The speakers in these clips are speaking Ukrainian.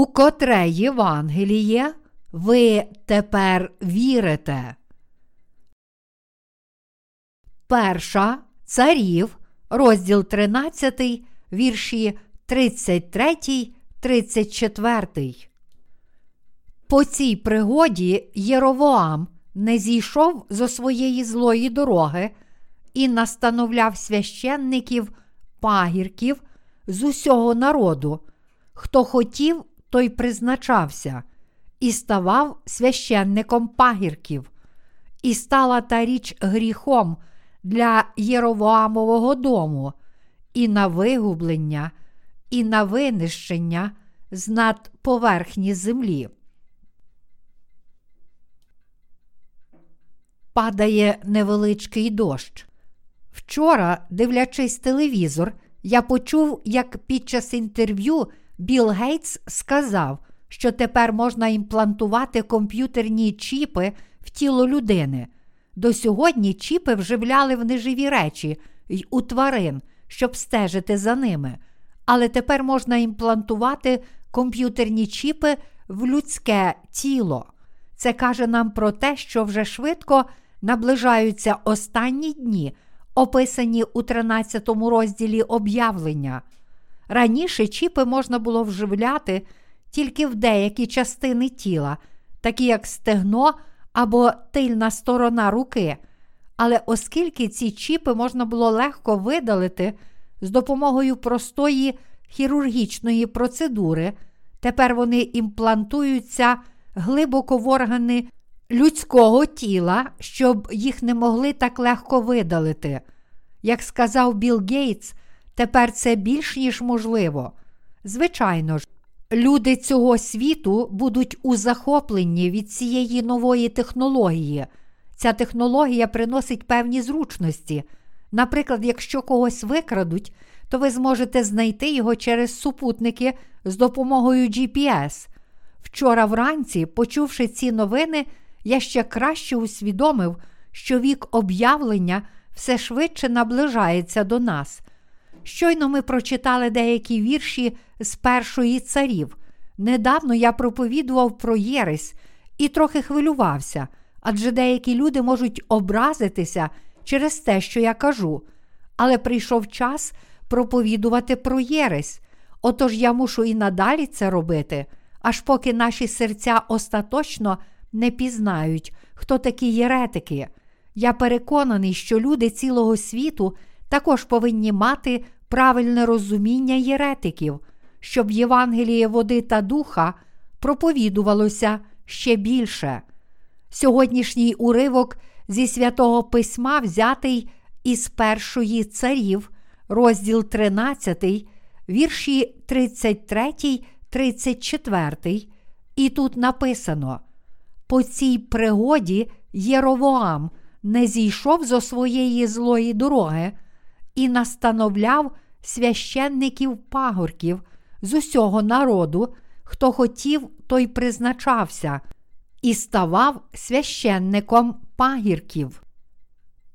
у котре Євангеліє ви тепер вірите. Перша царів, розділ 13, вірші 33, 34. По цій пригоді Єровоам не зійшов зо своєї злої дороги і настановляв священників, пагірків з усього народу. Хто хотів, той призначався, і ставав священником пагірків. І стала та річ гріхом для Єровоамового дому, і на вигублення, і на винищення з над поверхні землі. Падає невеличкий дощ. Вчора, дивлячись телевізор, я почув, як під час інтерв'ю Білл Гейтс сказав, що тепер можна імплантувати комп'ютерні чіпи в тіло людини. До сьогодні чіпи вживляли в неживі речі й у тварин, щоб стежити за ними. Але тепер можна імплантувати комп'ютерні чіпи в людське тіло. Це каже нам про те, що вже швидко наближаються останні дні, описані у 13 розділі об'явлення. Раніше чіпи можна було вживляти тільки в деякі частини тіла, такі як стегно або тильна сторона руки. Але оскільки ці чіпи можна було легко видалити з допомогою простої хірургічної процедури, тепер вони імплантуються глибоко в органи людського тіла, щоб їх не могли так легко видалити. Як сказав Білл Гейтс, тепер це більш ніж можливо. Звичайно ж, люди цього світу будуть у захопленні від цієї нової технології. Ця технологія приносить певні зручності. Наприклад, якщо когось викрадуть, то ви зможете знайти його через супутники з допомогою GPS. Вчора вранці, почувши ці новини, я ще краще усвідомив, що вік об'явлення все швидше наближається до нас. Щойно ми прочитали деякі вірші з першої царів. Недавно я проповідував про Єресь і трохи хвилювався, адже деякі люди можуть образитися через те, що я кажу. Але прийшов час проповідувати про Єресь. Отож я мушу і надалі це робити, аж поки наші серця остаточно не пізнають, хто такі єретики. Я переконаний, що люди цілого світу також повинні мати правильне розуміння єретиків, щоб Євангеліє води та духа проповідувалося ще більше. Сьогоднішній уривок зі святого письма взятий із першої царів, розділ 13, вірші 33, 34, і тут написано: По цій пригоді Єровоам не зійшов зо своєї злої дороги і настановляв священників пагорків з усього народу, хто хотів, той призначався, і ставав священником пагірків.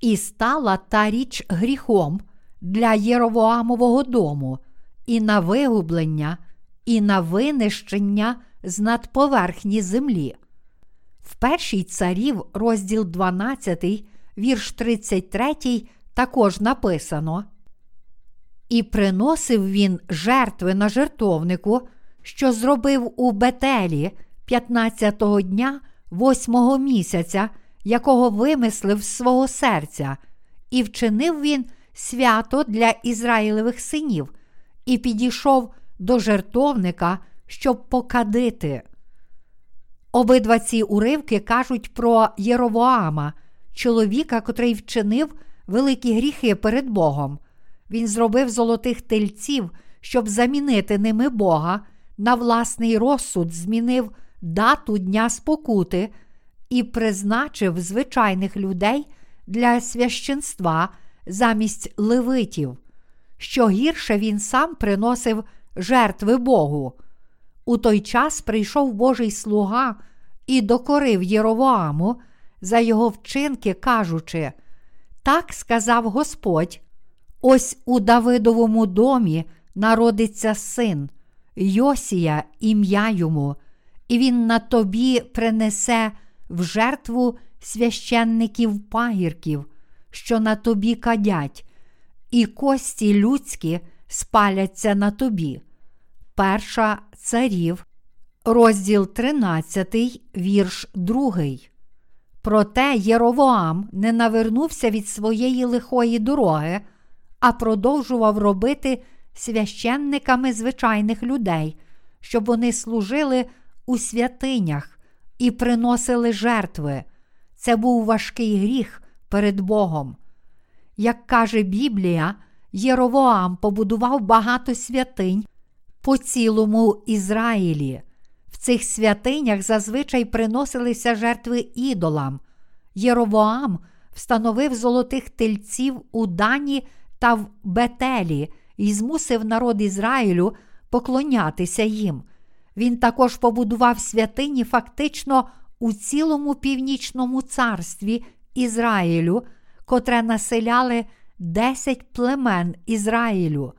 І стала та річ гріхом для Єровоамового дому, і на вигублення, і на винищення з надповерхні землі. В першій царів, розділ 12, вірш 33, також написано. І приносив він жертви на жертовнику, що зробив у Бетелі 15-го дня, восьмого місяця, якого вимислив з свого серця, і вчинив він свято для Ізраїлевих синів, і підійшов до жертовника, щоб покадити. Обидва ці уривки кажуть про Єровоама, чоловіка, котрий вчинив великі гріхи перед Богом. Він зробив золотих тельців, щоб замінити ними Бога, на власний розсуд змінив дату Дня спокути і призначив звичайних людей для священства замість левитів. Що гірше він сам приносив жертви Богу. У той час прийшов Божий слуга і докорив Єровоаму за його вчинки, кажучи: Так сказав Господь: ось у Давидовому домі народиться син, Йосія ім'я йому, і він на тобі принесе в жертву священників пагірків, що на тобі кадять, і кості людські спаляться на тобі. Перша царів, розділ 13, вірш 2. Проте Єровоам не навернувся від своєї лихої дороги, а продовжував робити священниками звичайних людей, щоб вони служили у святинях і приносили жертви. Це був важкий гріх перед Богом. Як каже Біблія, Єровоам побудував багато святинь по цілому Ізраїлі. Цих святинях зазвичай приносилися жертви ідолам. Єровоам встановив золотих тельців у Дані та в Бетелі і змусив народ Ізраїлю поклонятися їм. Він також побудував святині фактично у цілому північному царстві Ізраїлю, котре населяли десять племен Ізраїлю.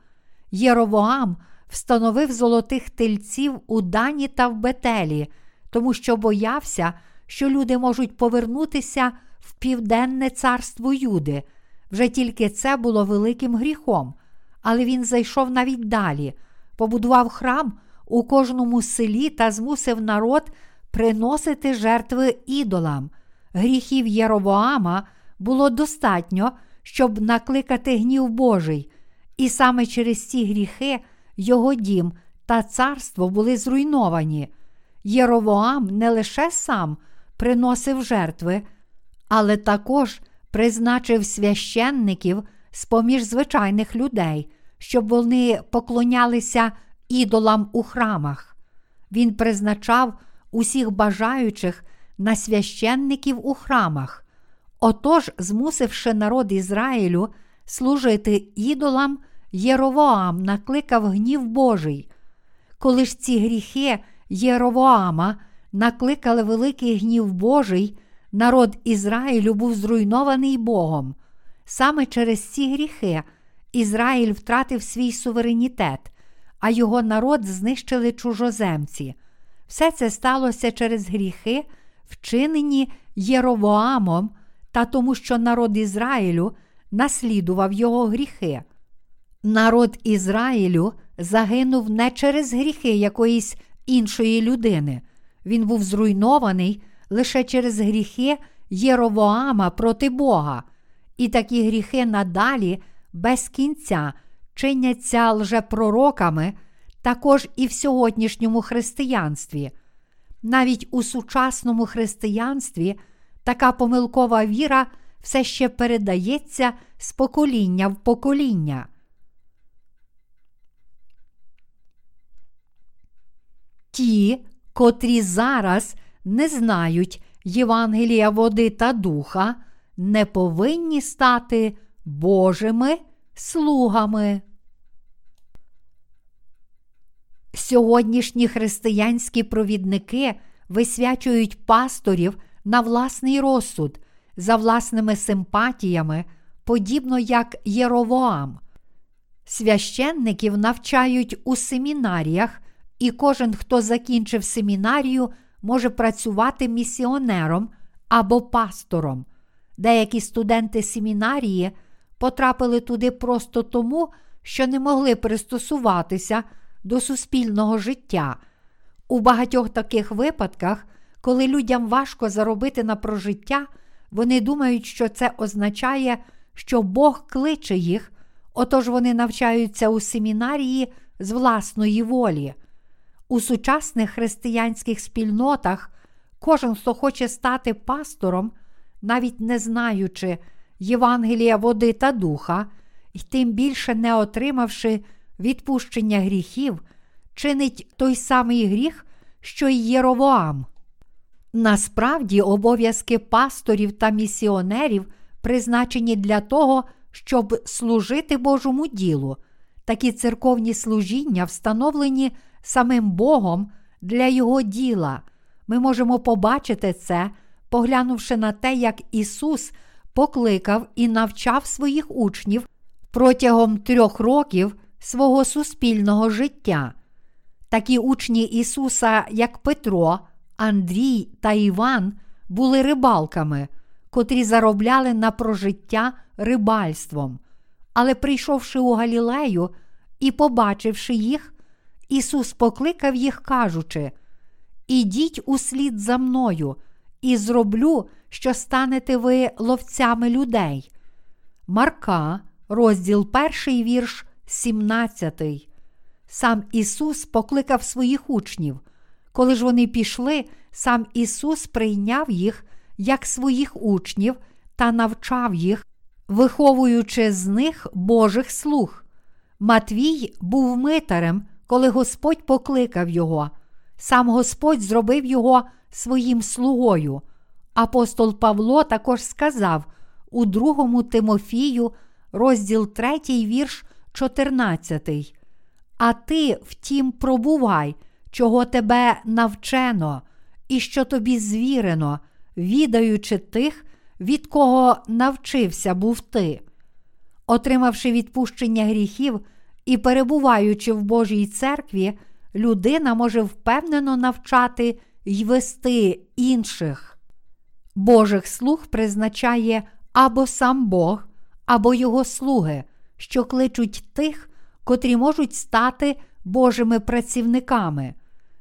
Єровоам встановив золотих тельців у Дані та в Бетелі, тому що боявся, що люди можуть повернутися в південне царство Юди. Вже тільки це було великим гріхом, але він зайшов навіть далі, побудував храм у кожному селі та змусив народ приносити жертви ідолам. Гріхів Єровоама було достатньо, щоб накликати гнів Божий, і саме через ці гріхи його дім та царство були зруйновані. Єровоам не лише сам приносив жертви, але також призначив священників з поміж звичайних людей, щоб вони поклонялися ідолам у храмах. Він призначав усіх бажаючих на священників у храмах. Отож, змусивши народ Ізраїлю служити ідолам, Єровоам накликав гнів Божий. Коли ж ці гріхи Єровоама накликали великий гнів Божий, народ Ізраїлю був зруйнований Богом. Саме через ці гріхи Ізраїль втратив свій суверенітет, а його народ знищили чужоземці. Все це сталося через гріхи, вчинені Єровоамом та тому, що народ Ізраїлю наслідував його гріхи. Народ Ізраїлю загинув не через гріхи якоїсь іншої людини. Він був зруйнований лише через гріхи Єровоама проти Бога, і такі гріхи надалі без кінця чиняться лжепророками також і в сьогоднішньому християнстві. Навіть у сучасному християнстві така помилкова віра все ще передається з покоління в покоління. Ті, котрі зараз не знають Євангелія води та духа, не повинні стати Божими слугами. Сьогоднішні християнські провідники висвячують пасторів на власний розсуд, за власними симпатіями, подібно як Єровоам. Священників навчають у семінаріях, і кожен, хто закінчив семінарію, може працювати місіонером або пастором. Деякі студенти семінарії потрапили туди просто тому, що не могли пристосуватися до суспільного життя. У багатьох таких випадках, коли людям важко заробити на прожиття, вони думають, що це означає, що Бог кличе їх, отож вони навчаються у семінарії з власної волі. У сучасних християнських спільнотах кожен, хто хоче стати пастором, навіть не знаючи Євангелія води та духа, і тим більше не отримавши відпущення гріхів, чинить той самий гріх, що й Єровоам. Насправді, обов'язки пасторів та місіонерів призначені для того, щоб служити Божому ділу. Такі церковні служіння встановлені самим Богом для Його діла. Ми можемо побачити це, поглянувши на те, як Ісус покликав і навчав своїх учнів протягом трьох років свого суспільного життя. Такі учні Ісуса, як Петро, Андрій та Іван, були рибалками, котрі заробляли на прожиття рибальством. Але прийшовши у Галілею і побачивши їх, Ісус покликав їх, кажучи: Ідіть услід за мною, і зроблю, що станете ви ловцями людей. Марка, розділ 1, вірш 17. Сам Ісус покликав своїх учнів. Коли ж вони пішли, сам Ісус прийняв їх як своїх учнів та навчав їх, виховуючи з них Божих слуг. Матвій був митарем, коли Господь покликав його. Сам Господь зробив його своїм слугою. Апостол Павло також сказав у другому Тимофію, розділ 3, вірш 14. А ти, втім, пробувай, чого тебе навчено, і що тобі звірено, відаючи тих, від кого навчився був ти. Отримавши відпущення гріхів і перебуваючи в Божій церкві, людина може впевнено навчати й вести інших. Божих слуг призначає або сам Бог, або його слуги, що кличуть тих, котрі можуть стати Божими працівниками.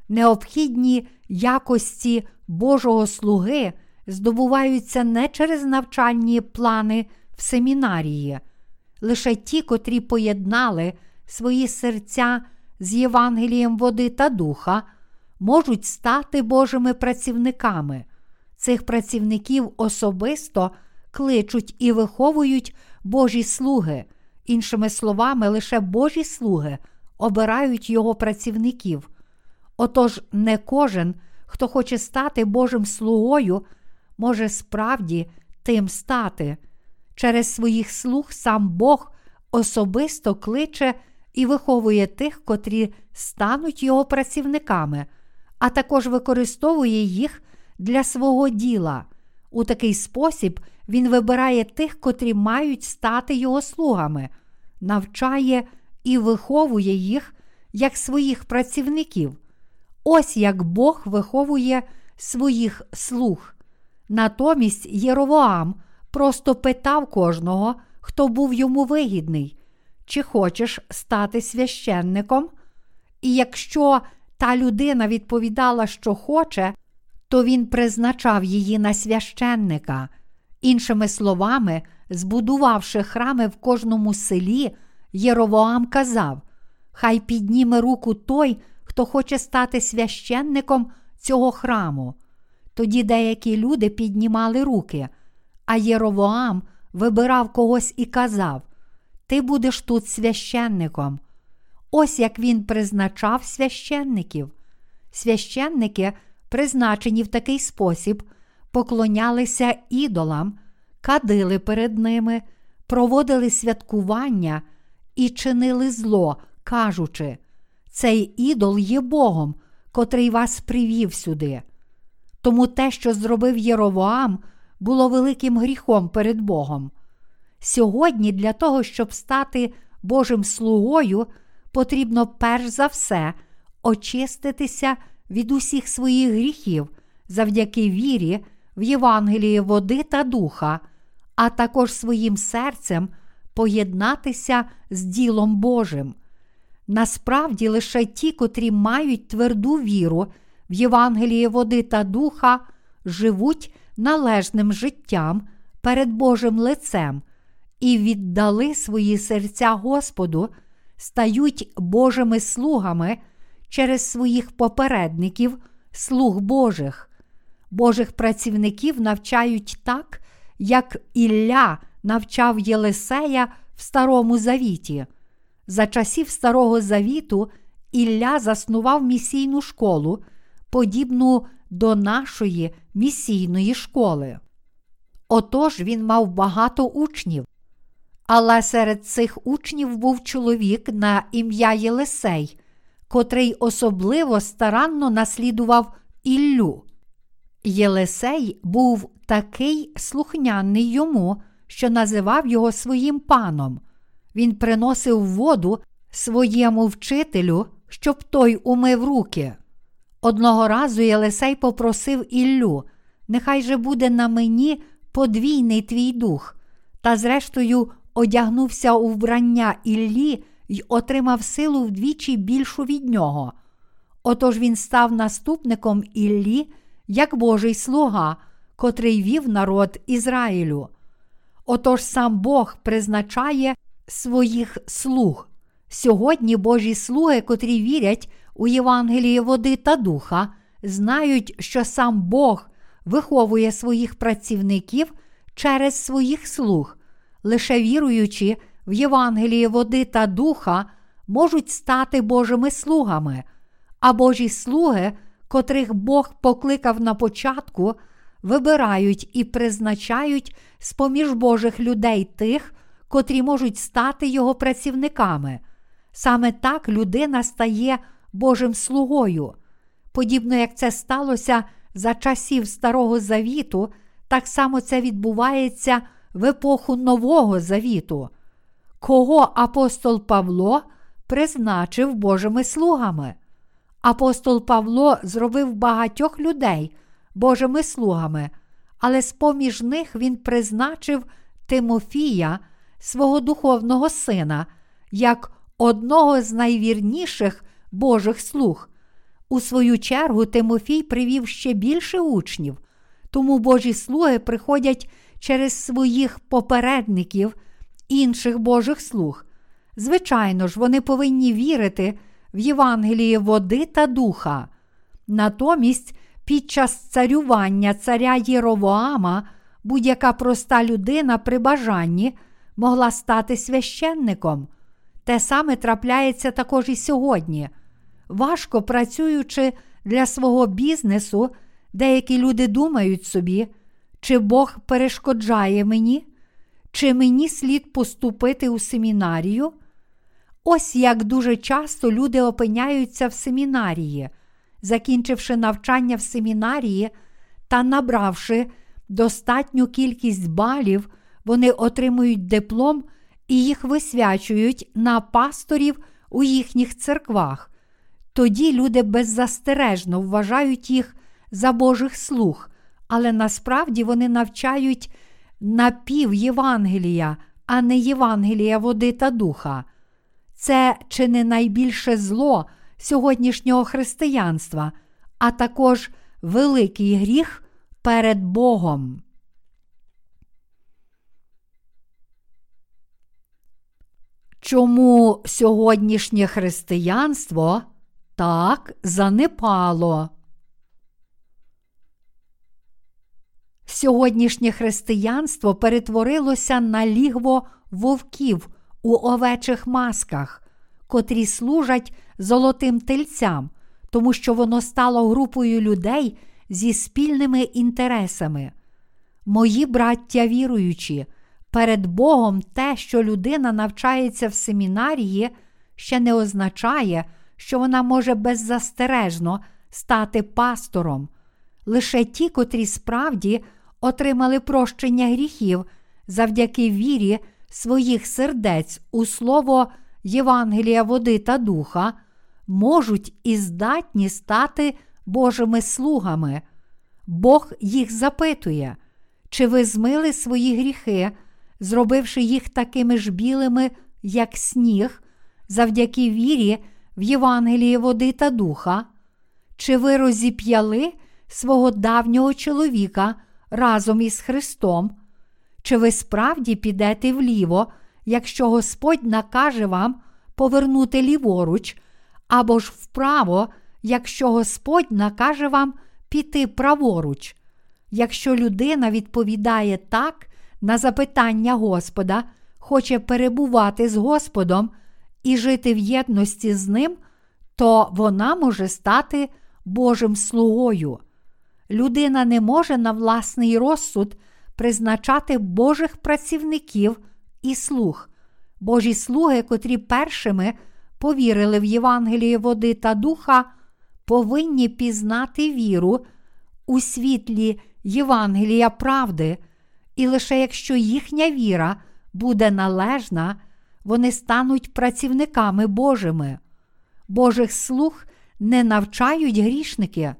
Необхідні якості Божого слуги здобуваються не через навчальні плани в семінарії, лише ті, котрі поєднали свої серця з Євангелієм води та духа, можуть стати Божими працівниками. Цих працівників особисто кличуть і виховують Божі слуги. Іншими словами, лише Божі слуги обирають його працівників. Отож, не кожен, хто хоче стати Божим слугою, може справді тим стати. Через своїх слуг сам Бог особисто кличе і виховує тих, котрі стануть його працівниками, а також використовує їх для свого діла. У такий спосіб він вибирає тих, котрі мають стати його слугами, навчає і виховує їх як своїх працівників. Ось як Бог виховує своїх слуг. Натомість Єровоам просто питав кожного, хто був йому вигідний, чи хочеш стати священником? І якщо та людина відповідала, що хоче, то він призначав її на священника. Іншими словами, збудувавши храми в кожному селі, Єровоам казав: Хай підніме руку той, хто хоче стати священником цього храму. Тоді деякі люди піднімали руки, а Єровоам вибирав когось і казав: Ти будеш тут священником. Ось як він призначав священників. Священники, призначені в такий спосіб, поклонялися ідолам, кадили перед ними, проводили святкування і чинили зло, кажучи, цей ідол є Богом, котрий вас привів сюди. Тому те, що зробив Єровоам, було великим гріхом перед Богом. Сьогодні для того, щоб стати Божим слугою, потрібно перш за все очиститися від усіх своїх гріхів завдяки вірі в Євангелії води та духа, а також своїм серцем поєднатися з ділом Божим. Насправді лише ті, котрі мають тверду віру в Євангелії води та духа, живуть належним життям перед Божим лицем і віддали свої серця Господу, стають Божими слугами через своїх попередників, слуг Божих. Божих працівників навчають так, як Ілля навчав Єлисея в Старому Завіті. За часів Старого Завіту Ілля заснував місійну школу, подібну до нашої місійної школи. Отож він мав багато учнів. Але серед цих учнів був чоловік на ім'я Єлисей, котрий особливо старанно наслідував Іллю. Єлисей був такий слухняний йому, що називав його своїм паном. Він приносив воду своєму вчителю щоб той умив руки. Одного разу Єлисей попросив Іллю, нехай же буде на мені подвійний твій дух, та зрештою одягнувся у вбрання Іллі й отримав силу вдвічі більшу від нього. Отож він став наступником Іллі, як Божий слуга, котрий вів народ Ізраїлю. Отож сам Бог призначає своїх слуг. Сьогодні Божі слуги, котрі вірять у Євангеліє води та духа, знають, що сам Бог виховує своїх працівників через своїх слуг, лише віруючи в Євангеліє води та духа, можуть стати Божими слугами, а Божі слуги, котрих Бог покликав на початку, вибирають і призначають з поміж Божих людей тих, котрі можуть стати його працівниками. Саме так людина стає Божим слугою. Подібно як це сталося за часів Старого Завіту, так само це відбувається в епоху Нового Завіту. Кого апостол Павло призначив Божими слугами? Апостол Павло зробив багатьох людей Божими слугами, але з поміж них він призначив Тимофія, свого духовного сина, як одного з найвірніших Божих слуг. У свою чергу Тимофій привів ще більше учнів, тому Божі слуги приходять через своїх попередників, інших Божих слуг. Звичайно ж, вони повинні вірити в Євангеліє води та духа. Натомість, під час царювання царя Єровоама будь-яка проста людина при бажанні могла стати священником. Те саме трапляється також і сьогодні. Важко працюючи для свого бізнесу, деякі люди думають собі, чи Бог перешкоджає мені, чи мені слід поступити у семінарію. Ось як дуже часто люди опиняються в семінарії, закінчивши навчання в семінарії та набравши достатню кількість балів, вони отримують диплом і їх висвячують на пасторів у їхніх церквах. Тоді люди беззастережно вважають їх за Божих слуг, але насправді вони навчають напів Євангелія, а не Євангелія води та духа. Це чи не найбільше зло сьогоднішнього християнства, а також великий гріх перед Богом. Чому сьогоднішнє християнство так занепало? Сьогоднішнє християнство перетворилося на лігво вовків у овечих масках, котрі служать золотим тельцям, тому що воно стало групою людей зі спільними інтересами. Мої браття віруючі, перед Богом те, що людина навчається в семінарії, ще не означає, що вона може беззастережно стати пастором. Лише ті, котрі справді отримали прощення гріхів завдяки вірі своїх сердець у слово Євангелія води та духа, можуть і здатні стати Божими слугами. Бог їх запитує, чи ви змили свої гріхи, зробивши їх такими ж білими, як сніг, завдяки вірі в Євангелії води та духа, чи ви розіп'яли свого давнього чоловіка разом із Христом? Чи ви справді підете вліво, якщо Господь накаже вам повернути ліворуч, або ж вправо, якщо Господь накаже вам піти праворуч? Якщо людина відповідає так на запитання Господа, хоче перебувати з Господом і жити в єдності з ним, то вона може стати Божим слугою. Людина не може на власний розсуд призначати Божих працівників і слуг. Божі слуги, котрі першими повірили в Євангеліє води та духа, повинні пізнати віру у світлі Євангелія правди, і лише якщо їхня віра буде належна, вони стануть працівниками Божими. Божих слуг не навчають грішники.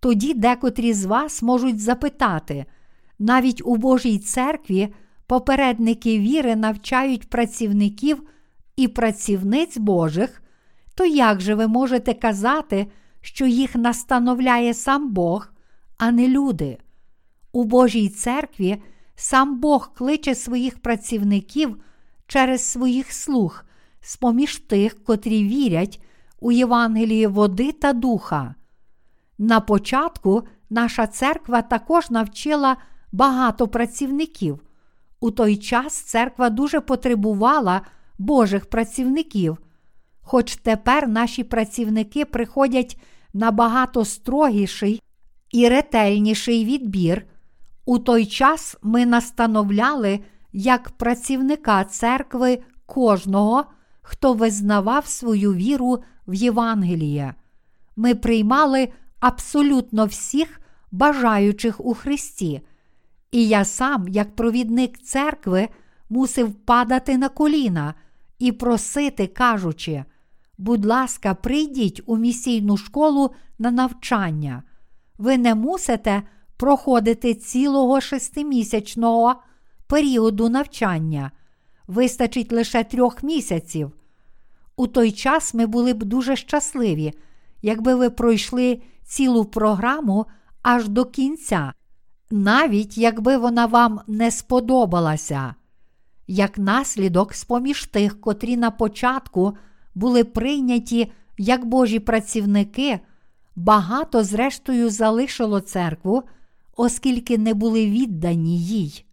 Тоді декотрі з вас можуть запитати, навіть у Божій церкві попередники віри навчають працівників і працівниць Божих, то як же ви можете казати, що їх настановляє сам Бог, а не люди? У Божій церкві сам Бог кличе своїх працівників через своїх слуг, з поміж тих, котрі вірять у Євангелії води та духа. На початку наша церква також навчила багато працівників. У той час церква дуже потребувала Божих працівників, хоч тепер наші працівники приходять на багато строгіший і ретельніший відбір. У той час ми настановляли як працівника церкви кожного, хто визнавав свою віру в Євангеліє. Ми приймали абсолютно всіх бажаючих у Христі. І я сам, як провідник церкви, мусив падати на коліна і просити, кажучи: будь ласка, прийдіть у місійну школу на навчання. Ви не мусите проходити цілого шестимісячного періоду навчання. Вистачить лише трьох місяців. У той час ми були б дуже щасливі, якби ви пройшли цілу програму аж до кінця, навіть якби вона вам не сподобалася. Як наслідок, з поміж тих, котрі на початку були прийняті як Божі працівники, багато, зрештою, залишило церкву, оскільки не були віддані їй.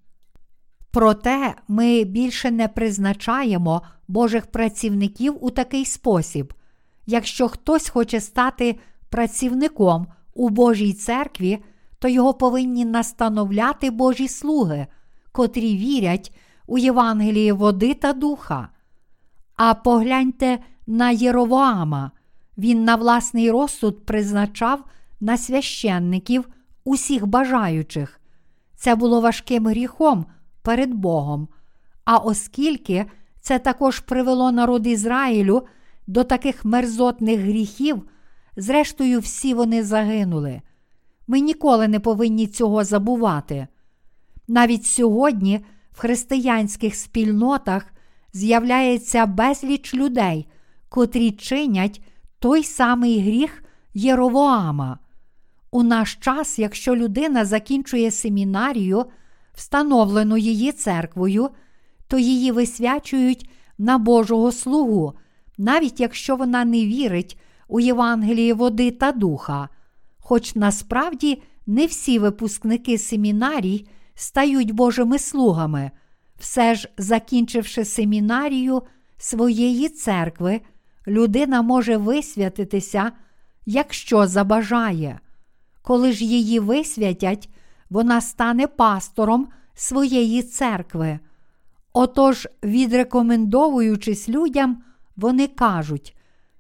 Проте ми більше не призначаємо Божих працівників у такий спосіб. Якщо хтось хоче стати працівником у Божій церкві, то його повинні настановляти Божі слуги, котрі вірять у Євангелії води та духа. А погляньте на Єровоама. Він на власний розсуд призначав на священників усіх бажаючих. Це було важким гріхом перед Богом. А оскільки це також привело народ Ізраїлю до таких мерзотних гріхів, зрештою, всі вони загинули. Ми ніколи не повинні цього забувати. Навіть сьогодні в християнських спільнотах з'являється безліч людей, котрі чинять той самий гріх Єровоама. У наш час, якщо людина закінчує семінарію, встановлену її церквою, то її висвячують на Божого слугу, навіть якщо вона не вірить у Євангеліє води та духа. Хоч насправді не всі випускники семінарій стають Божими слугами, все ж, закінчивши семінарію своєї церкви, людина може висвятитися, якщо забажає. Коли ж її висвятять, вона стане пастором своєї церкви. Отож, відрекомендовуючись людям, вони кажуть: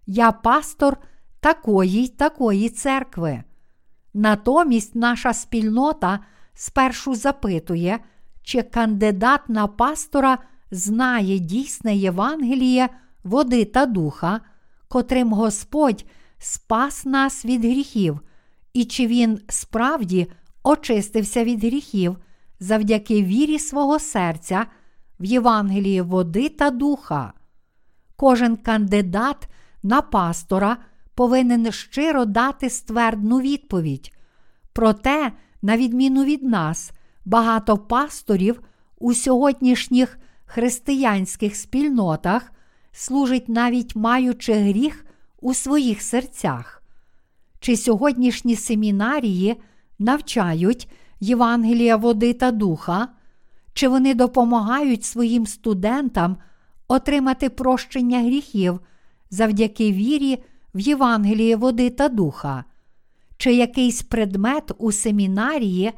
Я пастор такої й такої церкви. Натомість наша спільнота спершу запитує, чи кандидат на пастора знає дійсне Євангеліє, води та духа, котрим Господь спас нас від гріхів, і чи він справді очистився від гріхів завдяки вірі свого серця в Євангелії води та духа. Кожен кандидат на пастора повинен щиро дати ствердну відповідь. Проте, на відміну від нас, багато пасторів у сьогоднішніх християнських спільнотах служить навіть маючи гріх у своїх серцях. Чи сьогоднішні семінарії навчають Євангелія води та духа, чи вони допомагають своїм студентам отримати прощення гріхів завдяки вірі в Євангеліє води та духа, чи якийсь предмет у семінарії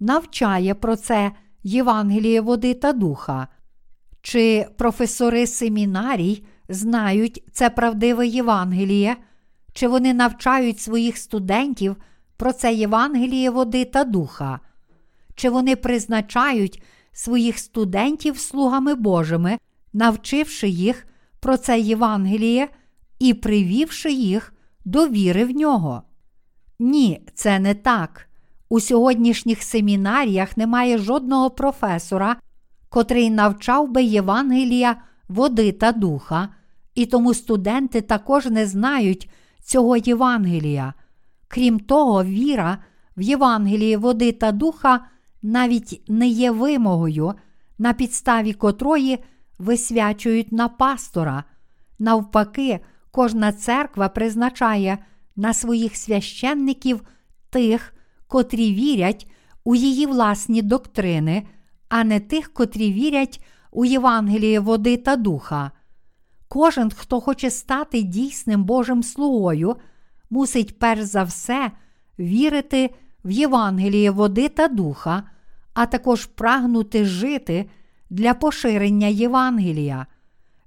навчає про це Євангеліє води та духа, чи професори семінарій знають це правдиве Євангеліє, чи вони навчають своїх студентів про це Євангеліє води та духа, чи вони призначають своїх студентів слугами Божими, навчивши їх про це Євангеліє і привівши їх до віри в нього. Ні, це не так. У сьогоднішніх семінаріях немає жодного професора, котрий навчав би Євангелія води та духа, і тому студенти також не знають цього Євангелія. Крім того, віра в Євангелії води та духа навіть не є вимогою, на підставі котрої висвячують на пастора. Навпаки, кожна церква призначає на своїх священників тих, котрі вірять у її власні доктрини, а не тих, котрі вірять у Євангеліє води та духа. Кожен, хто хоче стати дійсним Божим слугою, мусить перш за все вірити в Євангеліє води та духа, а також прагнути жити для поширення Євангелія.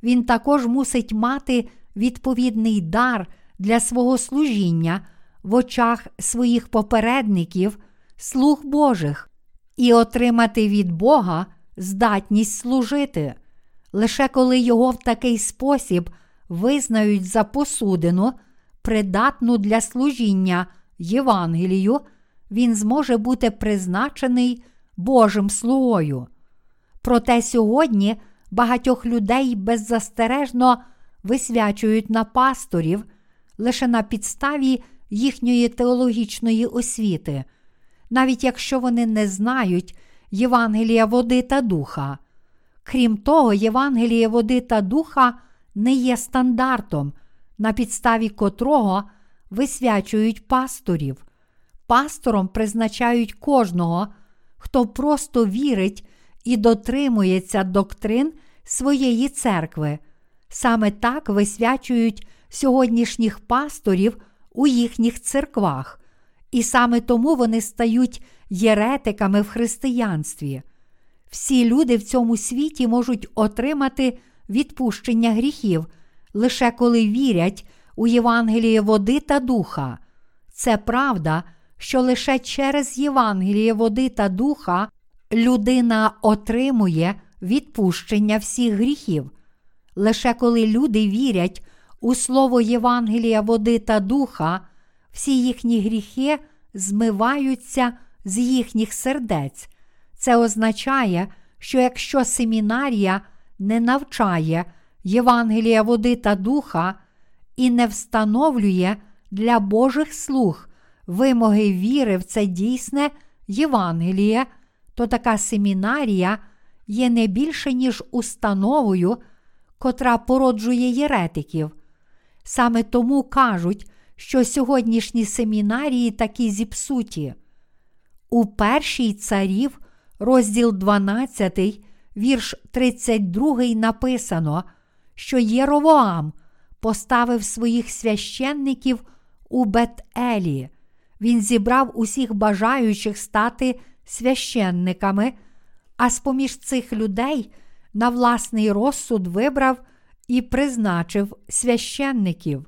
Він також мусить мати відповідний дар для свого служіння в очах своїх попередників, слуг Божих, і отримати від Бога здатність служити. Лише коли його в такий спосіб визнають за посудину, придатну для служіння Євангелію, він зможе бути призначений Божим слугою. Проте сьогодні багатьох людей беззастережно висвячують на пасторів лише на підставі їхньої теологічної освіти, навіть якщо вони не знають Євангелія води та духа. Крім того, Євангеліє води та духа не є стандартом, на підставі котрого висвячують пасторів. Пастором призначають кожного, хто просто вірить і дотримується доктрин своєї церкви. Саме так висвячують сьогоднішніх пасторів у їхніх церквах, і саме тому вони стають єретиками в християнстві. Всі люди в цьому світі можуть отримати відпущення гріхів лише коли вірять у Євангеліє води та духа. Це правда, що лише через Євангеліє води та духа людина отримує відпущення всіх гріхів. Лише коли люди вірять у слово Євангелія води та духа, всі їхні гріхи змиваються з їхніх сердець. Це означає, що якщо семінарія не навчає Євангелія води та духа і не встановлює для Божих слуг вимоги віри в це дійсне Євангеліє, то така семінарія є не більше, ніж установою, котра породжує єретиків. Саме тому кажуть, що сьогоднішні семінарії такі зіпсуті. У першій царів, розділ 12, вірш 32 написано, що Єровоам поставив своїх священників у Бет-Елі. Він зібрав усіх бажаючих стати священниками, а з поміж цих людей на власний розсуд вибрав і призначив священників.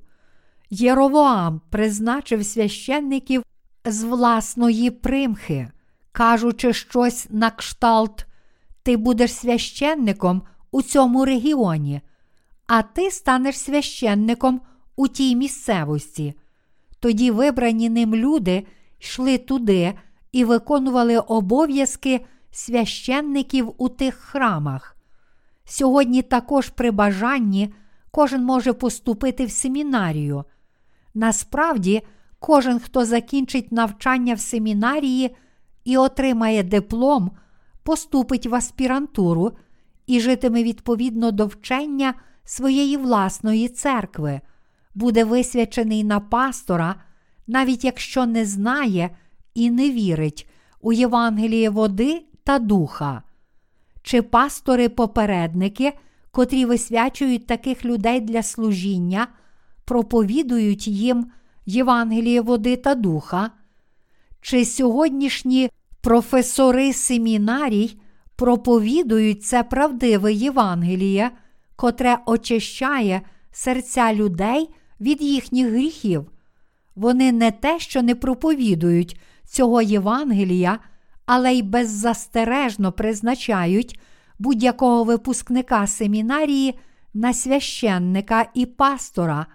Єровоам призначив священників з власної примхи, кажучи щось на кшталт, ти будеш священником у цьому регіоні, а ти станеш священником у тій місцевості. Тоді вибрані ним люди йшли туди і виконували обов'язки священників у тих храмах. Сьогодні також при бажанні кожен може поступити в семінарію. Насправді, кожен, хто закінчить навчання в семінарії і отримає диплом, поступить в аспірантуру і житиме відповідно до вчення своєї власної церкви, буде висвячений на пастора, навіть якщо не знає і не вірить у Євангеліє води та духа. Чи пастори-попередники, котрі висвячують таких людей для служіння, проповідують їм Євангеліє води та духа? Чи сьогоднішні професори семінарій проповідують це правдиве Євангеліє, котре очищає серця людей від їхніх гріхів? Вони не те, що не проповідують цього Євангелія, але й беззастережно призначають будь-якого випускника семінарії на священника і пастора.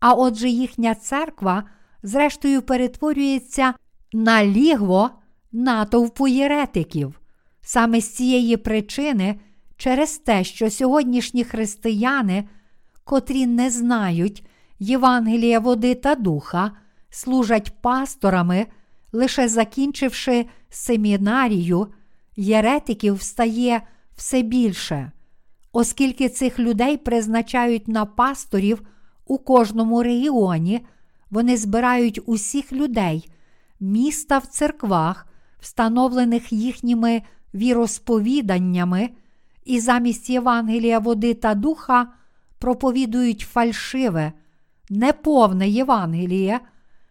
а отже їхня церква, зрештою, перетворюється на лігво натовпу єретиків. Саме з цієї причини, через те, що сьогоднішні християни, котрі не знають Євангелія води та духа, служать пасторами, лише закінчивши семінарію, єретиків стає все більше, оскільки цих людей призначають на пасторів у кожному регіоні, вони збирають усіх людей, міста в церквах, встановлених їхніми віросповіданнями, і замість Євангелія води та духа проповідують фальшиве, неповне Євангеліє,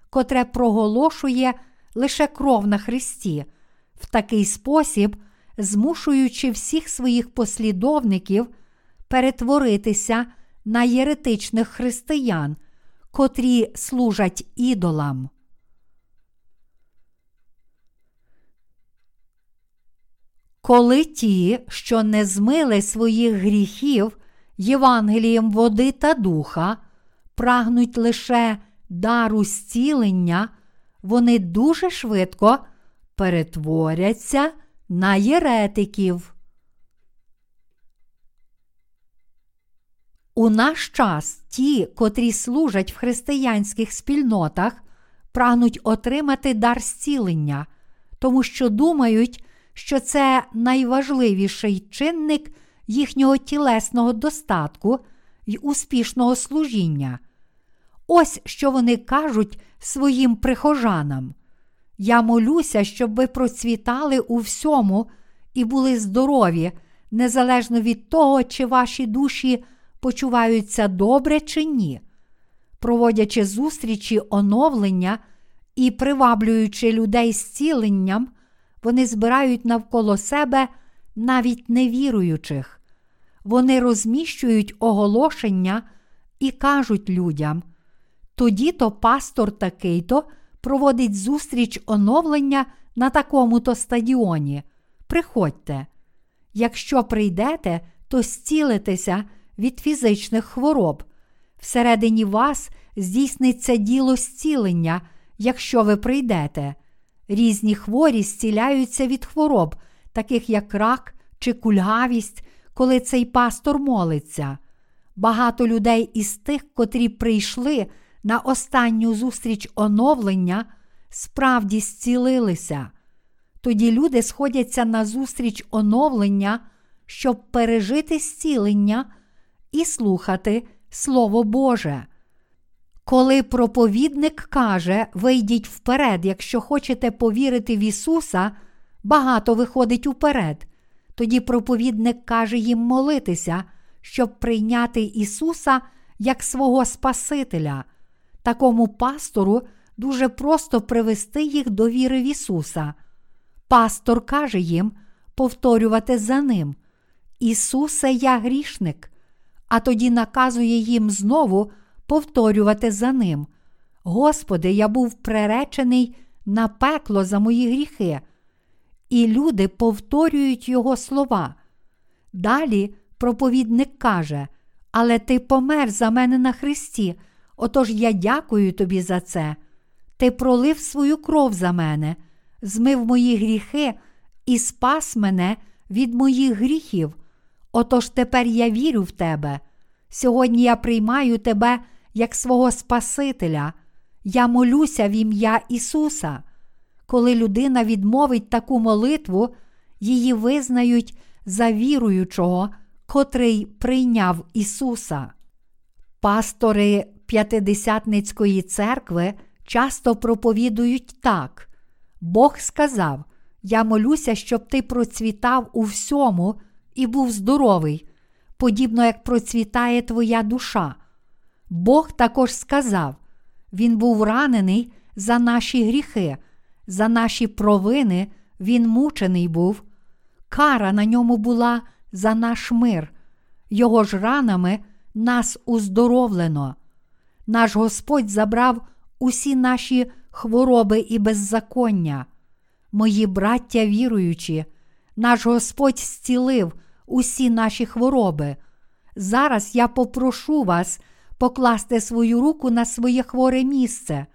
котре проголошує лише кров на Христі, в такий спосіб, змушуючи всіх своїх послідовників перетворитися на єретичних християн, котрі служать ідолам. Коли ті, що не змили своїх гріхів Євангелієм води та духа, прагнуть лише дару зцілення, вони дуже швидко перетворяться на єретиків. У наш час ті, котрі служать в християнських спільнотах, прагнуть отримати дар зцілення, тому що думають, що це найважливіший чинник їхнього тілесного достатку й успішного служіння. Ось що вони кажуть своїм прихожанам. Я молюся, щоб ви процвітали у всьому і були здорові, незалежно від того, чи ваші душі почуваються добре чи ні. Проводячи зустрічі оновлення і приваблюючи людей зціленням, вони збирають навколо себе навіть невіруючих. Вони розміщують оголошення і кажуть людям: тоді то пастор такий то проводить зустріч оновлення на такому-то стадіоні. Приходьте. Якщо прийдете, то зцілитеся від фізичних хвороб. Всередині вас здійсниться діло зцілення, якщо ви прийдете. Різні хворі зціляються від хвороб, таких як рак чи кульгавість, коли цей пастор молиться. Багато людей із тих, котрі прийшли на останню зустріч оновлення, справді зцілилися. Тоді люди сходяться на зустріч оновлення, щоб пережити зцілення і слухати Слово Боже. Коли проповідник каже, вийдіть вперед, якщо хочете повірити в Ісуса, багато виходить уперед. Тоді проповідник каже їм молитися, щоб прийняти Ісуса як свого Спасителя. Такому пастору дуже просто привести їх до віри в Ісуса. Пастор каже їм повторювати за Ним. Ісусе, я грішник, а тоді наказує їм знову повторювати за Ним. Господи, я був приречений на пекло за мої гріхи. І люди повторюють Його слова. Далі проповідник каже: Але ти помер за мене на Христі, отож я дякую тобі за це. Ти пролив свою кров за мене, змив мої гріхи і спас мене від моїх гріхів. Отож тепер я вірю в тебе. Сьогодні я приймаю тебе як свого Спасителя. Я молюся в ім'я Ісуса. Коли людина відмовить таку молитву, її визнають за віруючого, котрий прийняв Ісуса. Пастори П'ятидесятницької церкви часто проповідують так: Бог сказав: Я молюся, щоб ти процвітав у всьому і був здоровий, подібно як процвітає твоя душа. Бог також сказав: Він був ранений за наші гріхи, за наші провини Він мучений був, кара на ньому була за наш мир, Його ж ранами нас уздоровлено. Наш Господь забрав усі наші хвороби і беззаконня. Мої браття віруючі, наш Господь зцілив усі наші хвороби. Зараз я попрошу вас покласти свою руку на своє хворе місце.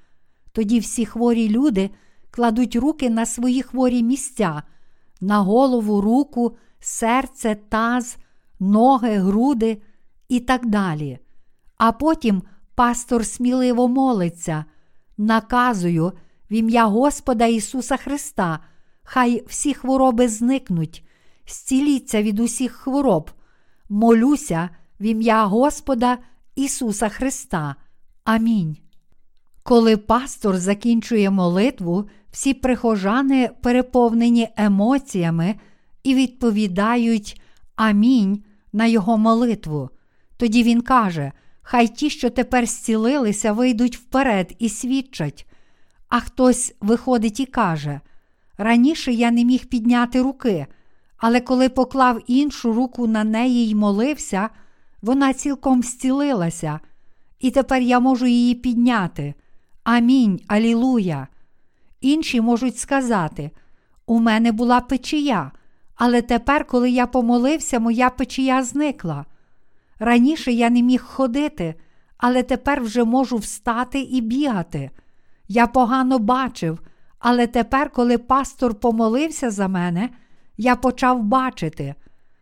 Тоді всі хворі люди кладуть руки на свої хворі місця, на голову, руку, серце, таз, ноги, груди і так далі. А потім пастор сміливо молиться, наказую в ім'я Господа Ісуса Христа, хай всі хвороби зникнуть, зціліться від усіх хвороб. Молюся в ім'я Господа Ісуса Христа. Амінь. Коли пастор закінчує молитву, всі прихожани переповнені емоціями і відповідають Амінь на його молитву. Тоді він каже: Хай ті, що тепер зцілилися, вийдуть вперед і свідчать. А хтось виходить і каже: Раніше я не міг підняти руки, але коли поклав іншу руку на неї й молився, вона цілком зцілилася, і тепер я можу її підняти. Амінь, Алілуя. Інші можуть сказати: У мене була печія, але тепер, коли я помолився, моя печія зникла. Раніше я не міг ходити, але тепер вже можу встати і бігати. Я погано бачив, але тепер, коли пастор помолився за мене, я почав бачити.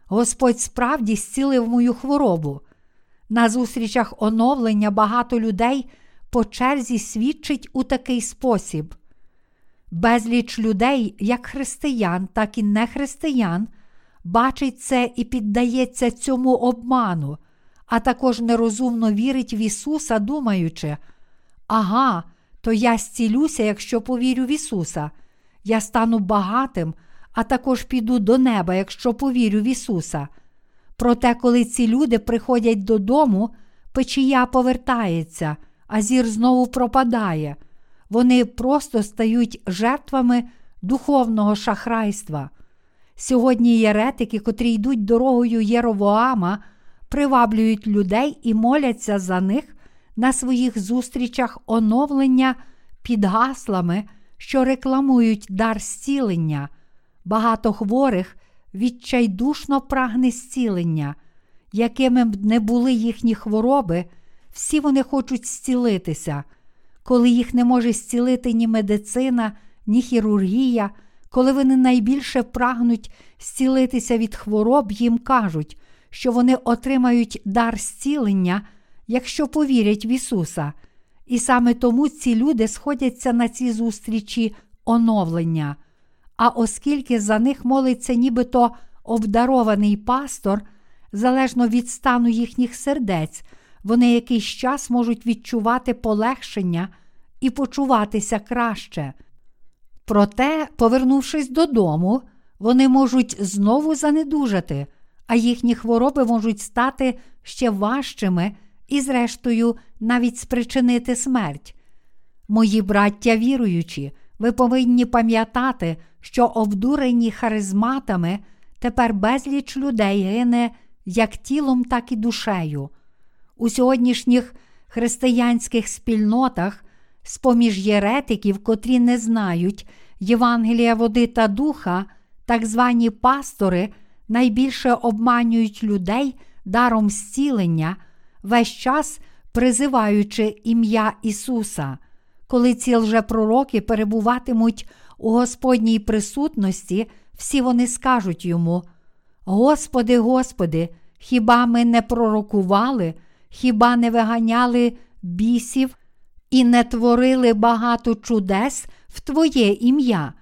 Господь справді зцілив мою хворобу. На зустрічах оновлення багато людей по черзі свідчить у такий спосіб. Безліч людей, як християн, так і нехристиян, бачить це і піддається цьому обману, а також нерозумно вірить в Ісуса, думаючи, ага, то я зцілюся, якщо повірю в Ісуса, я стану багатим, а також піду до неба, якщо повірю в Ісуса. Проте, коли ці люди приходять додому, печія повертається, а зір знову пропадає. Вони просто стають жертвами духовного шахрайства. Сьогодні єретики, котрі йдуть дорогою Єровоама, приваблюють людей і моляться за них на своїх зустрічах оновлення під гаслами, що рекламують дар зцілення. Багато хворих відчайдушно прагне зцілення, якими б не були їхні хвороби, всі вони хочуть зцілитися. Коли їх не може зцілити ні медицина, ні хірургія, коли вони найбільше прагнуть зцілитися від хвороб, їм кажуть, що вони отримають дар зцілення, якщо повірять в Ісуса. І саме тому ці люди сходяться на ці зустрічі оновлення. А оскільки за них молиться нібито обдарований пастор, залежно від стану їхніх сердець, вони якийсь час можуть відчувати полегшення і почуватися краще. Проте, повернувшись додому, вони можуть знову занедужати, а їхні хвороби можуть стати ще важчими і, зрештою, навіть спричинити смерть. Мої браття віруючі, ви повинні пам'ятати, що обдурені харизматами тепер безліч людей гине як тілом, так і душею. У сьогоднішніх християнських спільнотах, з поміж єретиків, котрі не знають Євангелія води та духа, так звані пастори найбільше обманюють людей даром зцілення, весь час призиваючи ім'я Ісуса. Коли ці лжепророки перебуватимуть у Господній присутності, всі вони скажуть йому: Господи, Господи, хіба ми не пророкували, хіба не виганяли бісів і не творили багато чудес в Твоє ім'я?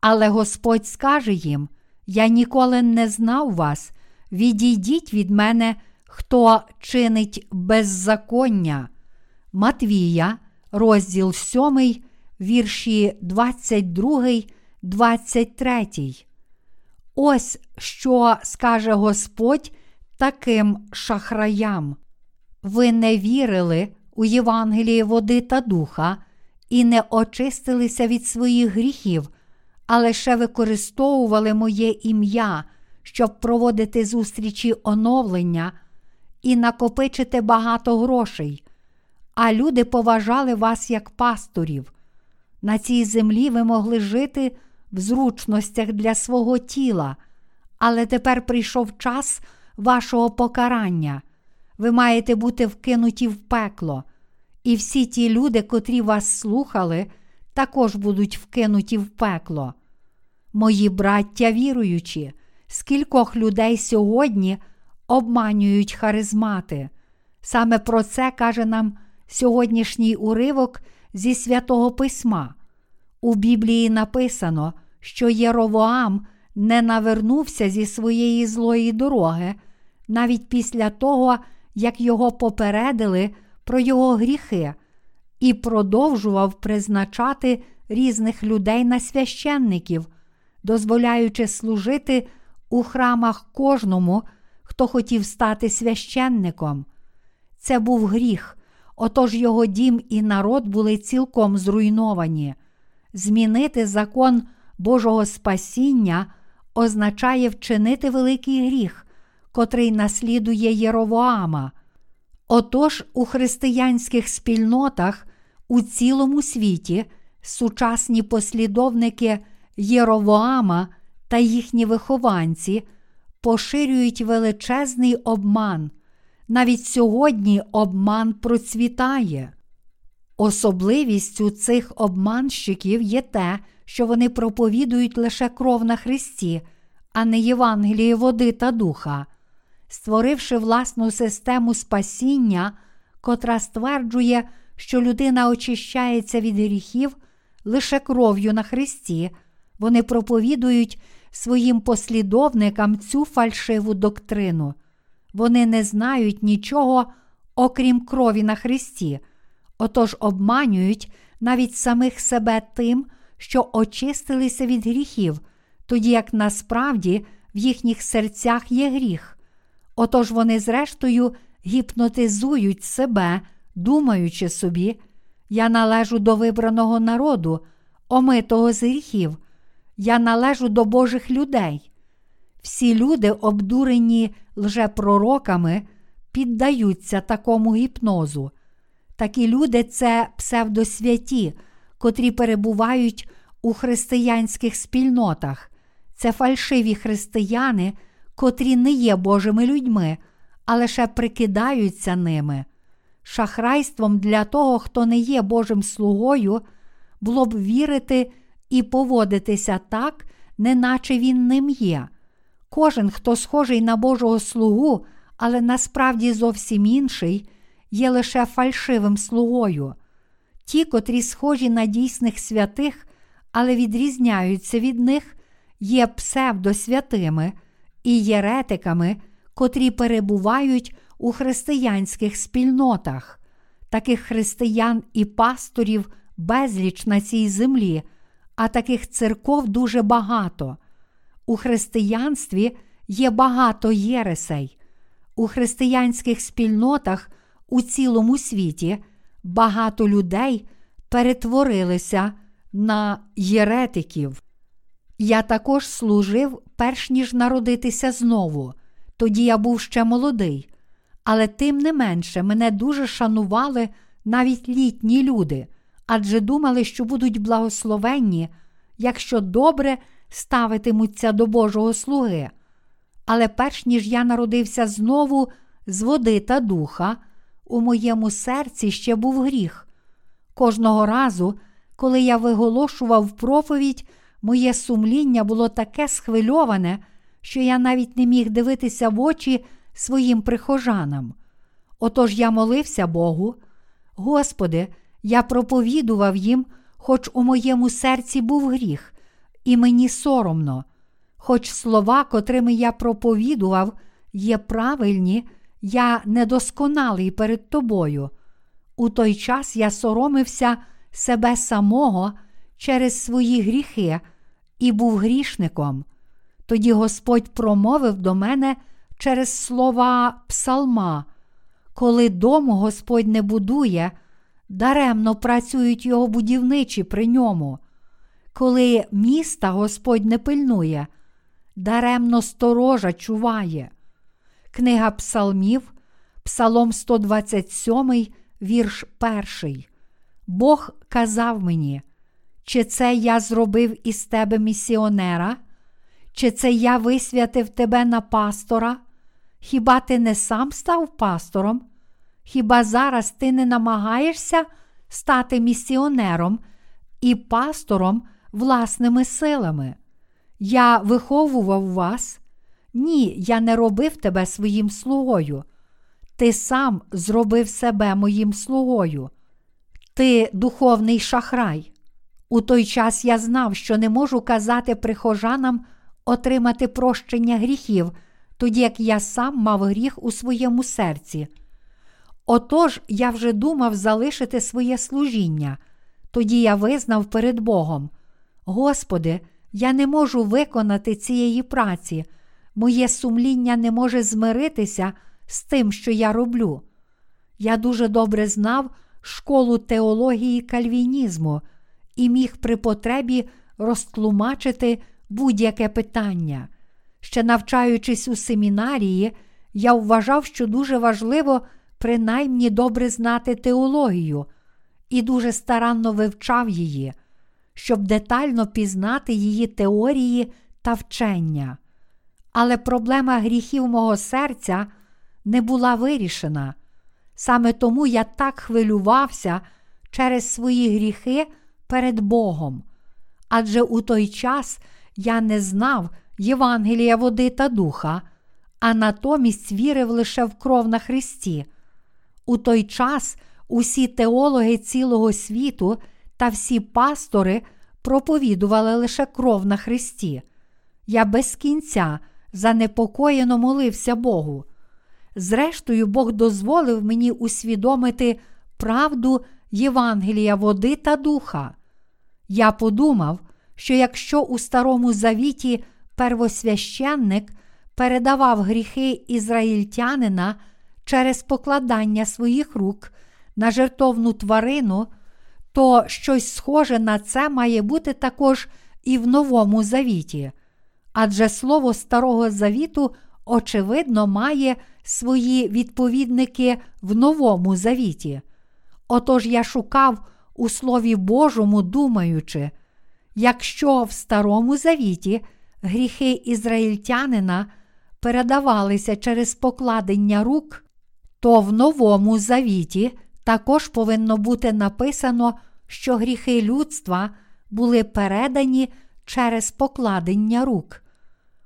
Але Господь скаже їм: Я ніколи не знав вас, відійдіть від мене, хто чинить беззаконня. Матвія, розділ 7, вірші 22, 23. Ось що скаже Господь таким шахраям. Ви не вірили у Євангеліє води та духа і не очистилися від своїх гріхів, а лише використовували моє ім'я, щоб проводити зустрічі оновлення і накопичити багато грошей. А люди поважали вас як пасторів. На цій землі ви могли жити в зручностях для свого тіла, але тепер прийшов час вашого покарання. Ви маєте бути вкинуті в пекло, і всі ті люди, котрі вас слухали, також будуть вкинуті в пекло. Мої браття віруючі, скількох людей сьогодні обманюють харизмати. Саме про це каже нам сьогоднішній уривок зі святого Письма. У Біблії написано, що Єровоам не навернувся зі своєї злої дороги, навіть після того, як його попередили про його гріхи, і продовжував призначати різних людей на священників, дозволяючи служити у храмах кожному, хто хотів стати священником. Це був гріх, отож його дім і народ були цілком зруйновані. Змінити закон Божого спасіння означає вчинити великий гріх, котрий наслідує Єровоама. Отож, у християнських спільнотах у цілому світі сучасні послідовники Єровоама та їхні вихованці поширюють величезний обман. Навіть сьогодні обман процвітає. Особливістю цих обманщиків є те, що вони проповідують лише кров на Христі, а не Євангеліє води та духа, створивши власну систему спасіння, котра стверджує, що людина очищається від гріхів лише кров'ю на Христі, вони проповідують своїм послідовникам цю фальшиву доктрину. Вони не знають нічого, окрім крові на Христі, отож обманюють навіть самих себе тим, що очистилися від гріхів, тоді як насправді в їхніх серцях є гріх. Отож вони, зрештою, гіпнотизують себе, думаючи собі, я належу до вибраного народу, омитого з гріхів, я належу до Божих людей. Всі люди, обдурені лжепророками, піддаються такому гіпнозу. Такі люди це псевдосвяті, котрі перебувають у християнських спільнотах. Це фальшиві християни, котрі не є Божими людьми, а лише прикидаються ними. Шахрайством для того, хто не є Божим слугою, було б вірити і поводитися так, неначе він ним є. Кожен, хто схожий на Божого слугу, але насправді зовсім інший, є лише фальшивим слугою. Ті, котрі схожі на дійсних святих, але відрізняються від них, є псевдосвятими і єретиками, котрі перебувають у християнських спільнотах. Таких християн і пасторів безліч на цій землі, а таких церков дуже багато. У християнстві є багато єресей. У християнських спільнотах у цілому світі багато людей перетворилися на єретиків. Я також служив, перш ніж народитися знову. Тоді я був ще молодий, але тим не менше мене дуже шанували навіть літні люди, адже думали, що будуть благословенні, якщо добре ставитимуться до Божого слуги. Але перш ніж я народився знову з води та духа, у моєму серці ще був гріх. Кожного разу, коли я виголошував проповідь, моє сумління було таке схвильоване, що я навіть не міг дивитися в очі своїм прихожанам. Отож я молився Богу, Господи, я проповідував їм, хоч у моєму серці був гріх, і мені соромно, хоч слова, котрими я проповідував, є правильні, я недосконалий перед тобою. У той час я соромився себе самого через свої гріхи і був грішником. Тоді Господь промовив до мене через слова Псалма, коли дому Господь не будує, даремно працюють його будівничі при ньому. Коли міста Господь не пильнує, даремно сторожа чуває. Книга Псалмів, Псалом 127, вірш 1. Бог казав мені, чи це я зробив із тебе місіонера, чи це я висвятив тебе на пастора? Хіба ти не сам став пастором? Хіба зараз ти не намагаєшся стати місіонером і пастором власними силами? Я виховував вас? Ні, я не робив тебе своїм слугою. Ти сам зробив себе моїм слугою. Ти духовний шахрай. У той час я знав, що не можу казати прихожанам отримати прощення гріхів, тоді як я сам мав гріх у своєму серці. Отож я вже думав залишити своє служіння. Тоді я визнав перед Богом: Господи, я не можу виконати цієї праці, моє сумління не може змиритися з тим, що я роблю. Я дуже добре знав школу теології кальвінізму і міг при потребі розтлумачити будь-яке питання. Ще навчаючись у семінарії, я вважав, що дуже важливо принаймні добре знати теологію і дуже старанно вивчав її, щоб детально пізнати її теорії та вчення. Але проблема гріхів мого серця не була вирішена. Саме тому я так хвилювався через свої гріхи перед Богом. Адже у той час я не знав Євангелія води та духа, а натомість вірив лише в кров на Христі. У той час усі теологи цілого світу та всі пастори проповідували лише кров на Христі. Я без кінця занепокоєно молився Богу. Зрештою, Бог дозволив мені усвідомити правду Євангелія води та духа. Я подумав, що якщо у Старому Завіті первосвященник передавав гріхи ізраїльтянина через покладання своїх рук на жертовну тварину, то щось схоже на це має бути також і в Новому Завіті. Адже слово Старого Завіту, очевидно, має свої відповідники в Новому Завіті. Отож я шукав у Слові Божому, думаючи, якщо в Старому Завіті гріхи ізраїльтянина передавалися через покладення рук, то в Новому Завіті також повинно бути написано, що гріхи людства були передані через покладення рук.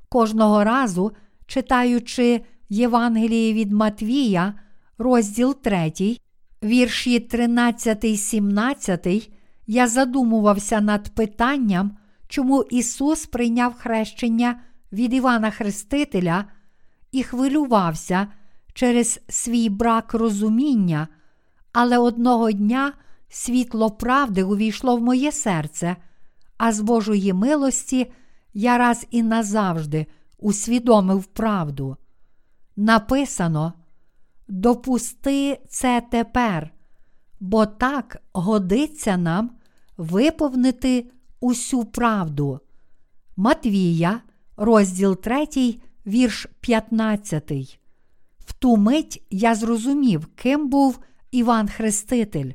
Кожного разу, читаючи Євангеліє від Матвія, розділ 3, вірші 13, 17, я задумувався над питанням, чому Ісус прийняв хрещення від Івана Хрестителя і хвилювався через свій брак розуміння, але одного дня світло правди увійшло в моє серце, а з Божої милості я раз і назавжди усвідомив правду. Написано Допусти це тепер, бо так годиться нам виповнити усю правду. Матвія, розділ 3, вірш 15. В ту мить я зрозумів, ким був Іван Хреститель.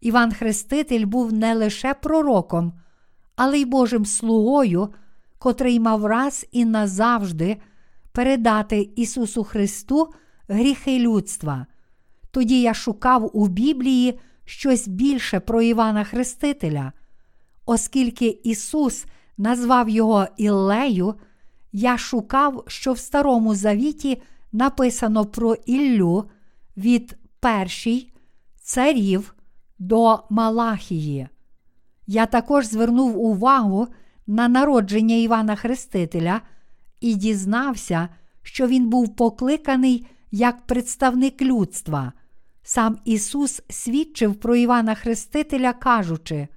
Іван Хреститель був не лише пророком, але й Божим слугою, котрий мав раз і назавжди передати Ісусу Христу гріхи людства. Тоді я шукав у Біблії щось більше про Івана Хрестителя. Оскільки Ісус назвав його Іллею, я шукав, що в Старому Завіті написано про Іллю від першій царів до Малахії. Я також звернув увагу на народження Івана Хрестителя і дізнався, що він був покликаний як представник людства. Сам Ісус свідчив про Івана Хрестителя, кажучи,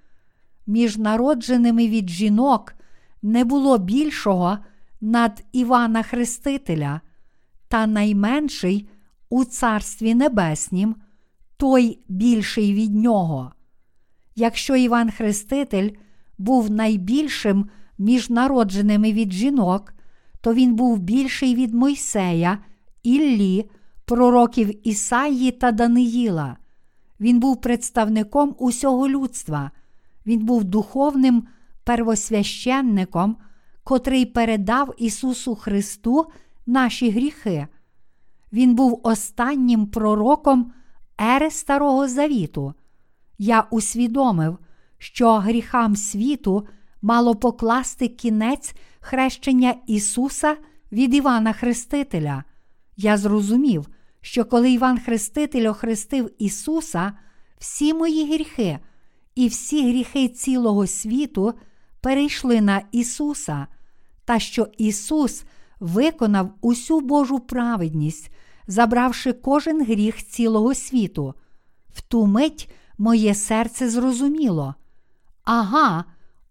між народженими від жінок не було більшого над Івана Хрестителя, та найменший у Царстві Небеснім, той більший від нього. Якщо Іван Хреститель був найбільшим між народженими від жінок, то він був більший від Мойсея, Іллі, пророків Ісаї та Даниїла. Він був представником усього людства, він був духовним первосвященником, котрий передав Ісусу Христу наші гріхи. він був останнім пророком ери Старого Завіту. Я усвідомив, що гріхам світу мало покласти кінець хрещення Ісуса від Івана Хрестителя. Я зрозумів, що коли Іван Хреститель охрестив Ісуса, всі мої гріхи і всі гріхи цілого світу перейшли на Ісуса, та що Ісус виконав усю Божу праведність, забравши кожен гріх цілого світу. В ту мить моє серце зрозуміло. Ага,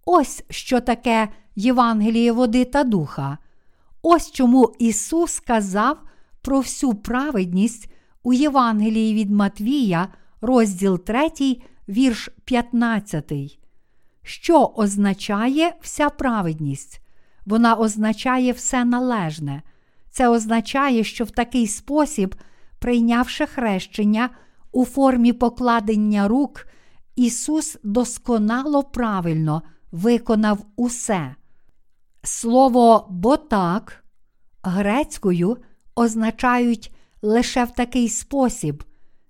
ось що таке Євангеліє води та духа. Ось чому Ісус сказав про всю праведність у Євангелії від Матвія, розділ 3, вірш 15. Що означає вся праведність? Вона означає все належне. Це означає, що в такий спосіб, прийнявши хрещення у формі покладення рук, Ісус досконало правильно виконав усе. Слово бо так грецькою означають лише в такий спосіб,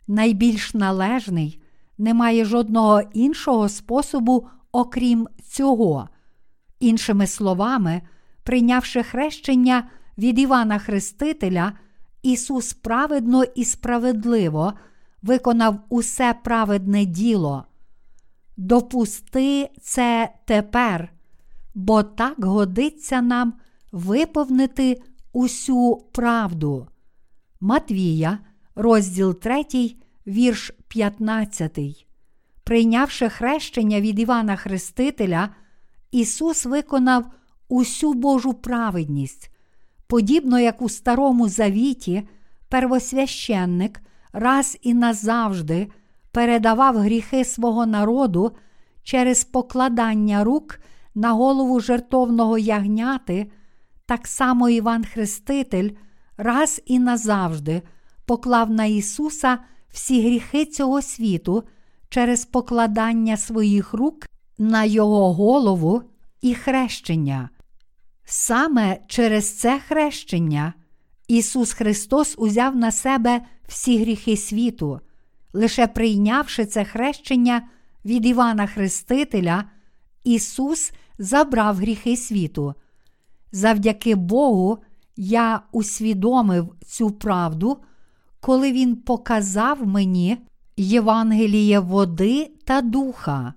найбільш належний, немає жодного іншого способу, окрім цього. Іншими словами, прийнявши хрещення від Івана Хрестителя, Ісус праведно і справедливо виконав усе праведне діло. Допусти це тепер, бо так годиться нам виповнити усю правду. Матвія, розділ 3, вірш 15. Прийнявши хрещення від Івана Хрестителя, Ісус виконав усю Божу праведність, подібно як у Старому Завіті, первосвященник раз і назавжди передавав гріхи свого народу через покладання рук на голову жертовного ягняти, так само Іван Хреститель раз і назавжди поклав на Ісуса всі гріхи цього світу через покладання своїх рук на Його голову і хрещення. Саме через це хрещення Ісус Христос узяв на себе всі гріхи світу, лише прийнявши це хрещення від Івана Хрестителя, Ісус забрав гріхи світу. Завдяки Богу, я усвідомив цю правду, коли Він показав мені Євангеліє води та духа.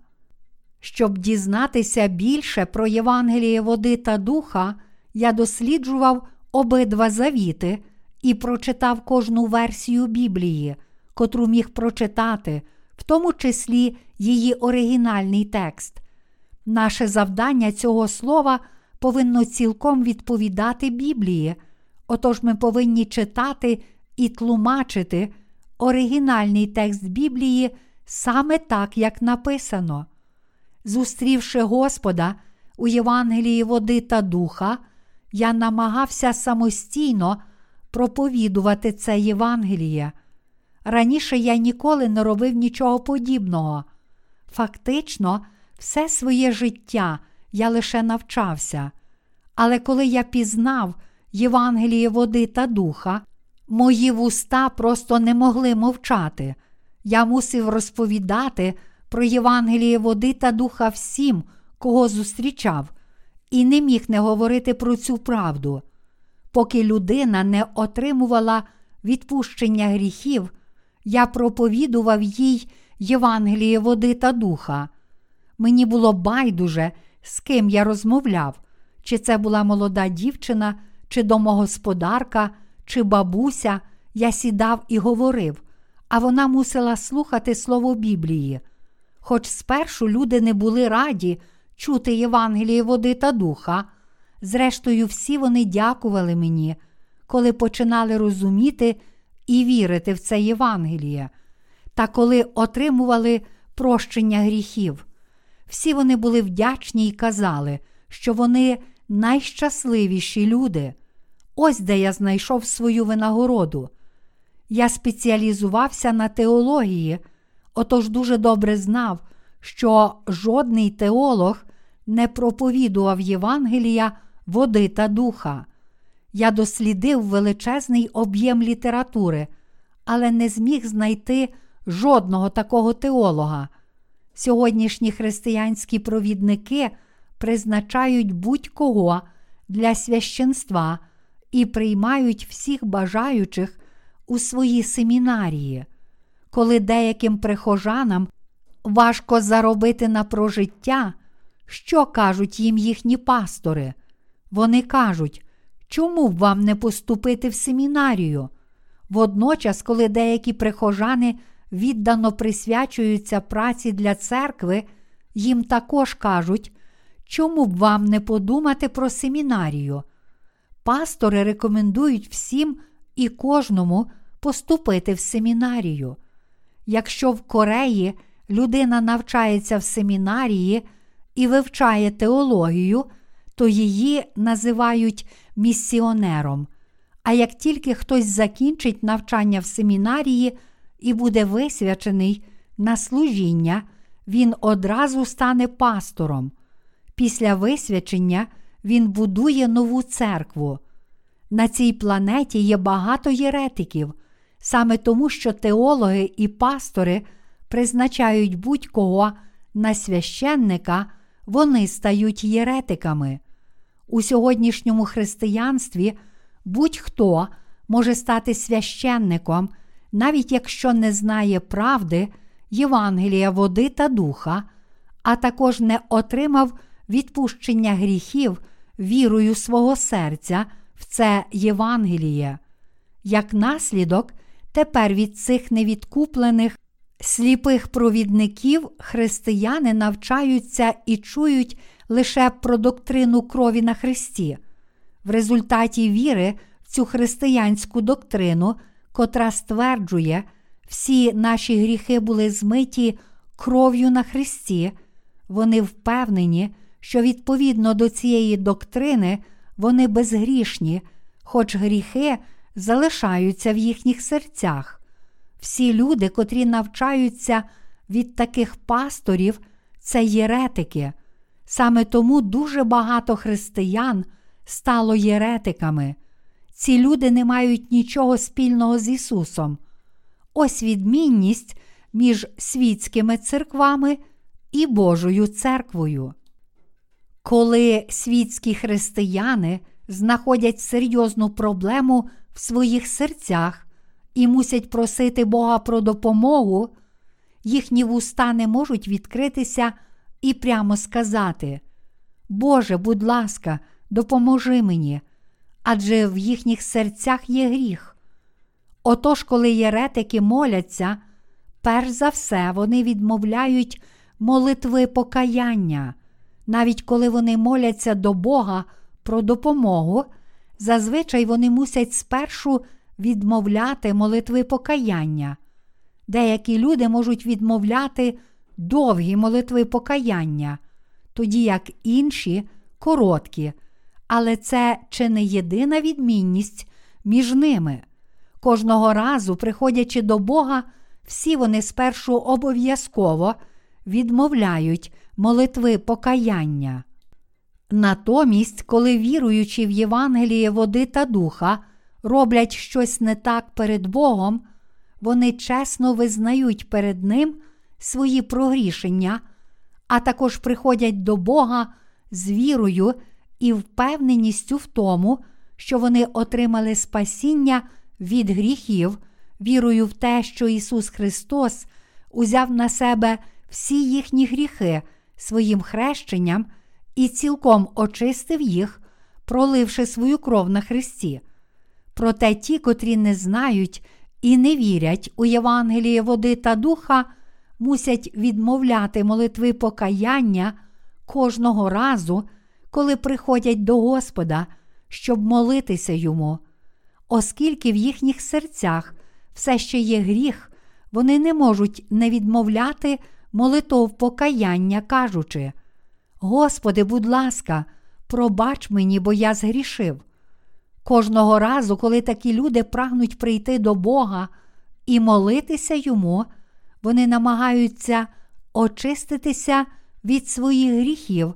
Щоб дізнатися більше про Євангеліє води та духа, я досліджував обидва завіти і прочитав кожну версію Біблії, котру міг прочитати, в тому числі її оригінальний текст. Наше завдання цього слова повинно цілком відповідати Біблії, отож ми повинні читати і тлумачити оригінальний текст Біблії саме так, як написано. Зустрівши Господа у Євангелії води та духа, я намагався самостійно проповідувати це Євангеліє. Раніше я ніколи не робив нічого подібного. Фактично, все своє життя я лише навчався. Але коли я пізнав Євангеліє води та духа, мої вуста просто не могли мовчати. Я мусив розповідати про Євангеліє води та духа всім, кого зустрічав, і не міг не говорити про цю правду. Поки людина не отримувала відпущення гріхів, я проповідував їй Євангеліє води та духа. Мені було байдуже, з ким я розмовляв, чи це була молода дівчина, чи домогосподарка, чи бабуся, я сідав і говорив, а вона мусила слухати слово Біблії. Хоч спершу люди не були раді чути Євангеліє води та духа, зрештою, всі вони дякували мені, коли починали розуміти і вірити в це Євангеліє, та коли отримували прощення гріхів. Всі вони були вдячні й казали, що вони найщасливіші люди. Ось де я знайшов свою винагороду. Я спеціалізувався на теології, отож дуже добре знав, що жодний теолог не проповідував Євангелія води та духа. Я дослідив величезний об'єм літератури, але не зміг знайти жодного такого теолога. Сьогоднішні християнські провідники призначають будь-кого для священства і приймають всіх бажаючих у свої семінарії, коли деяким прихожанам важко заробити на прожиття, що кажуть їм їхні пастори? Вони кажуть, чому б вам не поступити в семінарію? Водночас, коли деякі прихожани віддано присвячуються праці для церкви, їм також кажуть, чому б вам не подумати про семінарію? Пастори рекомендують всім і кожному поступити в семінарію. Якщо в Кореї людина навчається в семінарії і вивчає теологію, то її називають місіонером. А як тільки хтось закінчить навчання в семінарії і буде висвячений на служіння, він одразу стане пастором. Після висвячення він будує нову церкву. На цій планеті є багато єретиків, саме тому, що теологи і пастори призначають будь-кого на священника, вони стають єретиками. У сьогоднішньому християнстві будь-хто може стати священником, навіть якщо не знає правди, Євангелія, води та духа, а також не отримав відпущення гріхів вірою свого серця в це Євангеліє. Як наслідок, тепер від цих невідкуплених сліпих провідників християни навчаються і чують лише про доктрину крові на Христі. В результаті віри в цю християнську доктрину, котра стверджує, всі наші гріхи були змиті кров'ю на Христі, вони впевнені, що відповідно до цієї доктрини вони безгрішні, хоч гріхи залишаються в їхніх серцях. Всі люди, котрі навчаються від таких пасторів, це єретики. Саме тому дуже багато християн стало єретиками. Ці люди не мають нічого спільного з Ісусом. Ось відмінність між світськими церквами і Божою церквою. Коли світські християни знаходять серйозну проблему в своїх серцях і мусять просити Бога про допомогу, їхні вуста не можуть відкритися і прямо сказати: Боже, будь ласка, допоможи мені, адже в їхніх серцях є гріх. Отож, коли єретики моляться, перш за все вони відмовляють молитви покаяння, навіть коли вони моляться до Бога про допомогу, зазвичай вони мусять спершу відмовляти молитви покаяння. Деякі люди можуть відмовляти довгі молитви покаяння, тоді як інші короткі, але це чи не єдина відмінність між ними. Кожного разу, приходячи до Бога, всі вони спершу обов'язково відмовляють молитви покаяння. Натомість, коли віруючи в Євангеліє води та духа, роблять щось не так перед Богом, вони чесно визнають перед Ним свої прогрішення, а також приходять до Бога з вірою і впевненістю в тому, що вони отримали спасіння від гріхів, вірою в те, що Ісус Христос узяв на себе всі їхні гріхи своїм хрещенням і цілком очистив їх, проливши свою кров на Христі. Проте ті, котрі не знають і не вірять у Євангеліє води та духа, мусять відмовляти молитви покаяння кожного разу, коли приходять до Господа, щоб молитися йому. Оскільки в їхніх серцях все ще є гріх, вони не можуть не відмовляти молитов покаяння, кажучи: Господи, будь ласка, пробач мені, бо я згрішив. Кожного разу, коли такі люди прагнуть прийти до Бога і молитися йому, вони намагаються очиститися від своїх гріхів,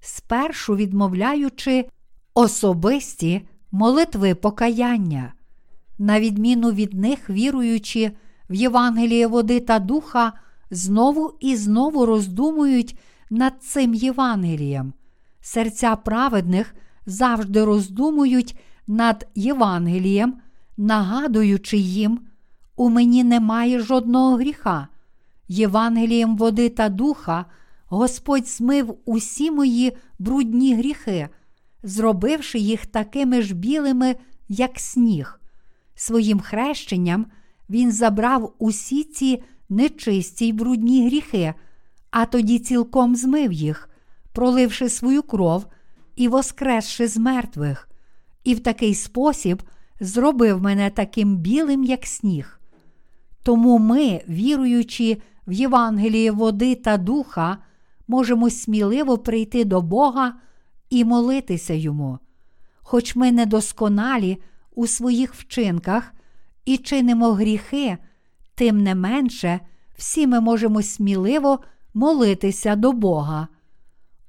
спершу відмовляючи особисті молитви покаяння. На відміну від них, віруючи в Євангеліє води та духа, знову і знову роздумують над цим Євангелієм. Серця праведних завжди роздумують над Євангелієм, нагадуючи їм, у мені немає жодного гріха. Євангелієм води та духа Господь змив усі мої брудні гріхи, зробивши їх такими ж білими, як сніг. Своїм хрещенням Він забрав усі ці нечисті й брудні гріхи, а тоді цілком змив їх, проливши свою кров і воскресши з мертвих, і в такий спосіб зробив мене таким білим, як сніг. Тому ми, віруючи в Євангеліє води та духа, можемо сміливо прийти до Бога і молитися Йому. Хоч ми недосконалі у своїх вчинках і чинимо гріхи, тим не менше, всі ми можемо сміливо молитися до Бога.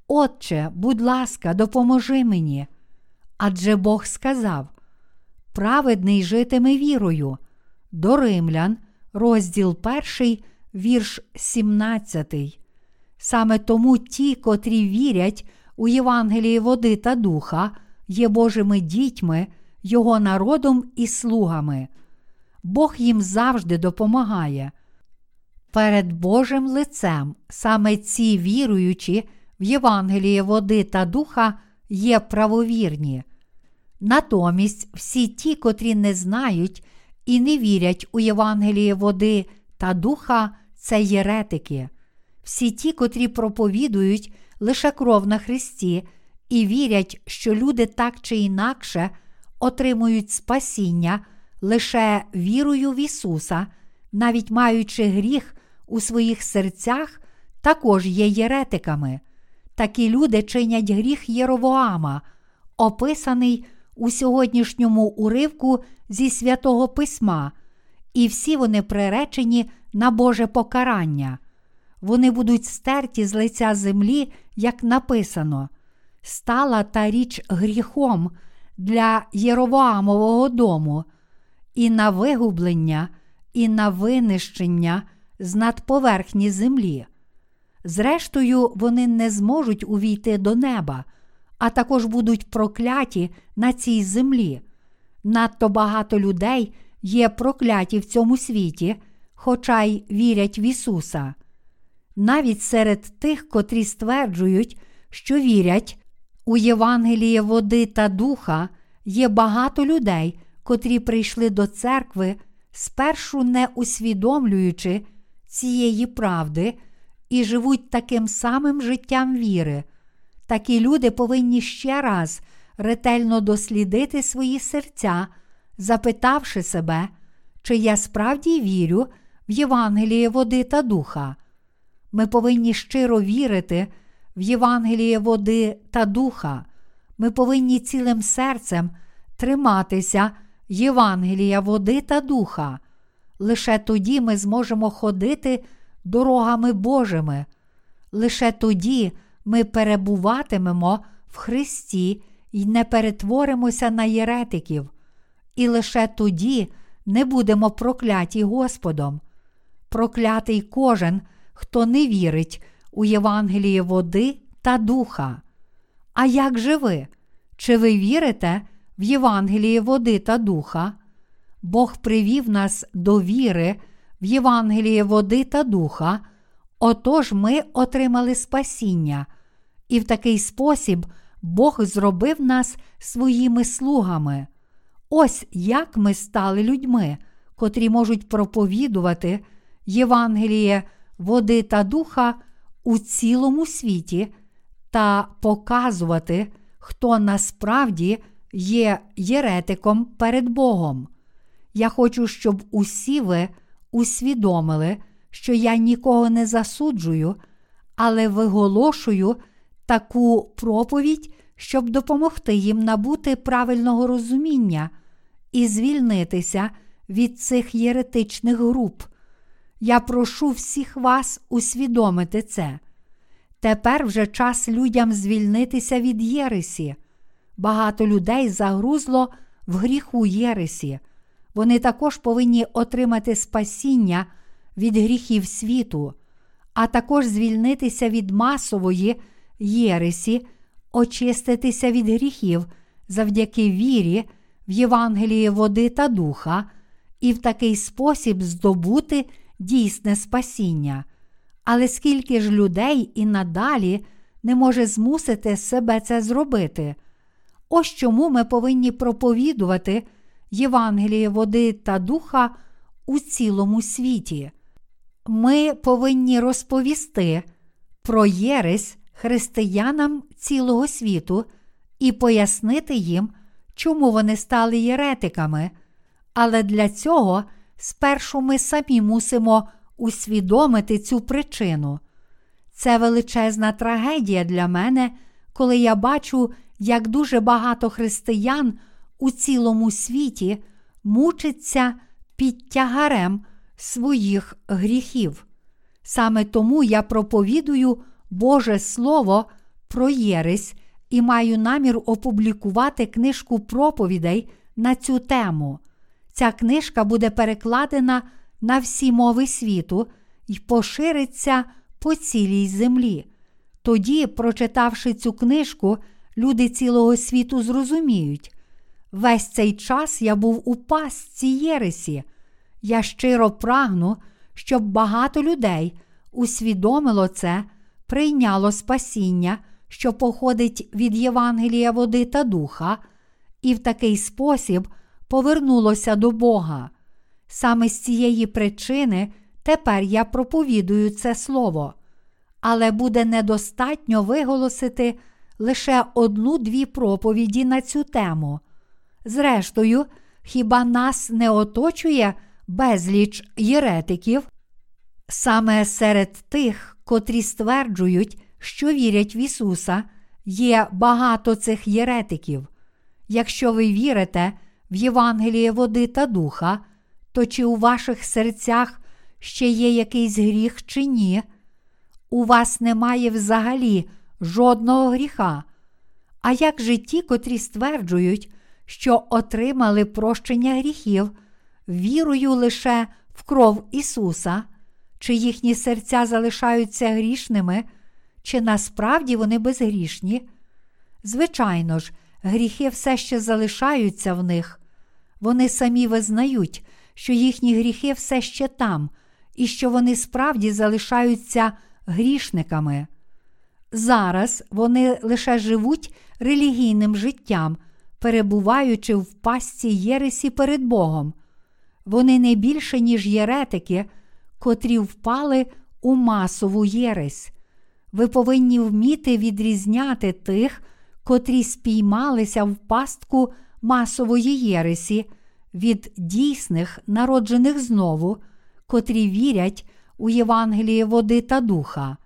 Отче, будь ласка, допоможи мені. Адже Бог сказав: праведний житиме вірою. До Римлян, розділ 1, вірш 17. Саме тому ті, котрі вірять у Євангелії води та духа, є Божими дітьми, Його народом і слугами. Бог їм завжди допомагає. Перед Божим лицем саме ці віруючі в Євангелії води та духа є правовірні. Натомість всі ті, котрі не знають і не вірять у Євангеліє води та духа, це єретики. Всі ті, котрі проповідують лише кров на Христі і вірять, що люди так чи інакше отримують спасіння лише вірою в Ісуса, навіть маючи гріх у своїх серцях, також є єретиками. Такі люди чинять гріх Єровоама, описаний у сьогоднішньому уривку зі святого Письма, і всі вони приречені на Боже покарання. Вони будуть стерті з лиця землі, як написано, стала та річ гріхом для Єровоамового дому, і на вигублення, і на винищення з надповерхні землі. Зрештою, вони не зможуть увійти до неба, а також будуть прокляті на цій землі. Надто багато людей є прокляті в цьому світі, хоча й вірять в Ісуса. Навіть серед тих, котрі стверджують, що вірять у Євангеліє води та духа, є багато людей, котрі прийшли до церкви, спершу не усвідомлюючи цієї правди і живуть таким самим життям віри. Такі люди повинні ще раз ретельно дослідити свої серця, запитавши себе, чи я справді вірю в Євангеліє води та духа. Ми повинні щиро вірити в Євангеліє води та духа. Ми повинні цілим серцем триматися Євангелія води та духа. Лише тоді ми зможемо ходити дорогами Божими. Лише тоді ми перебуватимемо в Христі і не перетворимося на єретиків, і лише тоді не будемо прокляті Господом. Проклятий кожен, хто не вірить у Євангеліє води та духа. А як же ви? Чи ви вірите в Євангеліє води та духа? Бог привів нас до віри в Євангеліє води та духа, отож ми отримали спасіння, і в такий спосіб Бог зробив нас своїми слугами. Ось як ми стали людьми, котрі можуть проповідувати Євангеліє води та духа у цілому світі та показувати, хто насправді є єретиком перед Богом. Я хочу, щоб усі ви усвідомили, що я нікого не засуджую, але виголошую таку проповідь, щоб допомогти їм набути правильного розуміння і звільнитися від цих єретичних груп. Я прошу всіх вас усвідомити це. Тепер вже час людям звільнитися від Єресі. багато людей загрузло в гріху Єресі. Вони також повинні отримати спасіння від гріхів світу, а також звільнитися від масової Єресі, очиститися від гріхів завдяки вірі в Євангелії води та духа, і в такий спосіб здобути дійсне спасіння. Але скільки ж людей і надалі не може змусити себе це зробити? Ось чому ми повинні проповідувати Євангеліє води та духа у цілому світі. Ми повинні розповісти про єресь християнам цілого світу і пояснити їм, чому вони стали єретиками. Але для цього спершу ми самі мусимо усвідомити цю причину. Це величезна трагедія для мене, коли я бачу, як дуже багато християн у цілому світі мучиться під тягарем своїх гріхів. Саме тому я проповідую Боже Слово про Єресь і маю намір опублікувати книжку проповідей на цю тему. Ця книжка буде перекладена на всі мови світу і пошириться по цілій землі. Тоді, прочитавши цю книжку, люди цілого світу зрозуміють. Весь цей час я був у пастці Єресі. Я щиро прагну, щоб багато людей усвідомило це, прийняло спасіння, що походить від Євангелія води та духа, і в такий спосіб повернулося до Бога. Саме з цієї причини тепер я проповідую це слово, але буде недостатньо виголосити лише одну-дві проповіді на цю тему. Зрештою, хіба нас не оточує безліч єретиків? Саме серед тих, котрі стверджують, що вірять в Ісуса, є багато цих єретиків. Якщо ви вірите в Євангеліє води та духа, то чи у ваших серцях ще є якийсь гріх чи ні? У вас немає взагалі жодного гріха. А як же ті, котрі стверджують, що отримали прощення гріхів, вірою лише в кров Ісуса, чи їхні серця залишаються грішними, чи насправді вони безгрішні? Звичайно ж, гріхи все ще залишаються в них. Вони самі визнають, що їхні гріхи все ще там, і що вони справді залишаються грішниками. Зараз вони лише живуть релігійним життям, перебуваючи в пастці Єресі перед Богом. Вони не більше, ніж єретики, котрі впали у масову єресь. Ви повинні вміти відрізняти тих, котрі спіймалися в пастку масової єресі від дійсних, народжених знову, котрі вірять у Євангеліє води та духа.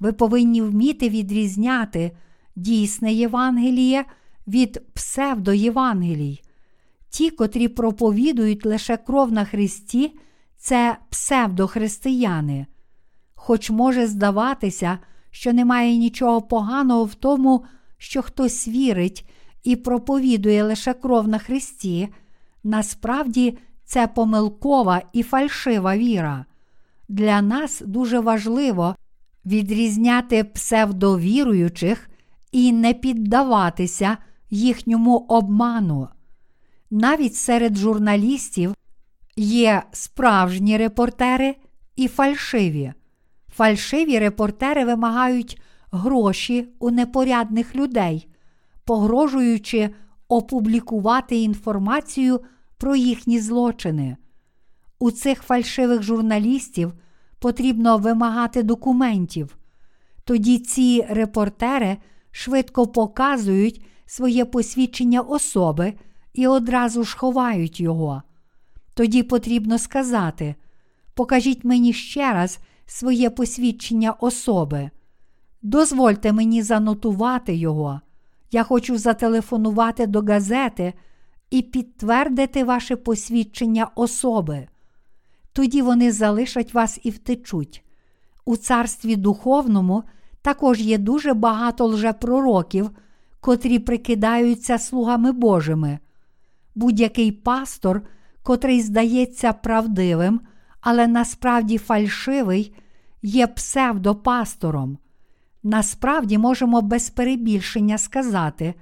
Ви повинні вміти відрізняти дійсне Євангеліє від псевдоєвангелій. Ті, котрі проповідують лише кров на Христі, це псевдохристияни. Хоч може здаватися, що немає нічого поганого в тому, що хтось вірить і проповідує лише кров на Христі, насправді це помилкова і фальшива віра. Для нас дуже важливо відрізняти псевдовіруючих і не піддаватися їхньому обману. Навіть серед журналістів є справжні репортери і фальшиві. Фальшиві репортери вимагають гроші у непорядних людей, погрожуючи опублікувати інформацію про їхні злочини. У цих фальшивих журналістів потрібно вимагати документів. Тоді ці репортери швидко показують своє посвідчення особи і одразу ж ховають його. Тоді потрібно сказати: покажіть мені ще раз своє посвідчення особи. Дозвольте мені занотувати його. Я хочу зателефонувати до газети і підтвердити ваше посвідчення особи. Тоді вони залишать вас і втечуть. У царстві духовному також є дуже багато лжепророків, котрі прикидаються слугами Божими. Будь-який пастор, котрий здається правдивим, але насправді фальшивий, є псевдопастором. Насправді можемо без перебільшення сказати,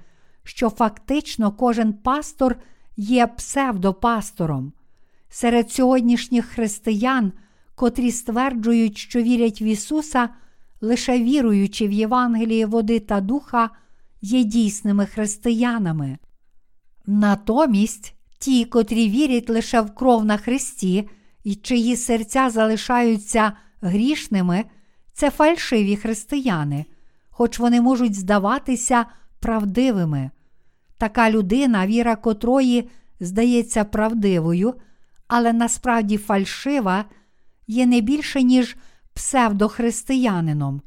що фактично кожен пастор є псевдопастором. Серед сьогоднішніх християн, котрі стверджують, що вірять в Ісуса, лише віруючи в Євангеліє води та духа, є дійсними християнами. Натомість ті, котрі вірять лише в кров на Христі і чиї серця залишаються грішними, це фальшиві християни, хоч вони можуть здаватися правдивими. Така людина, віра котрої здається правдивою, але насправді фальшива, є не більше, ніж псевдохристиянином.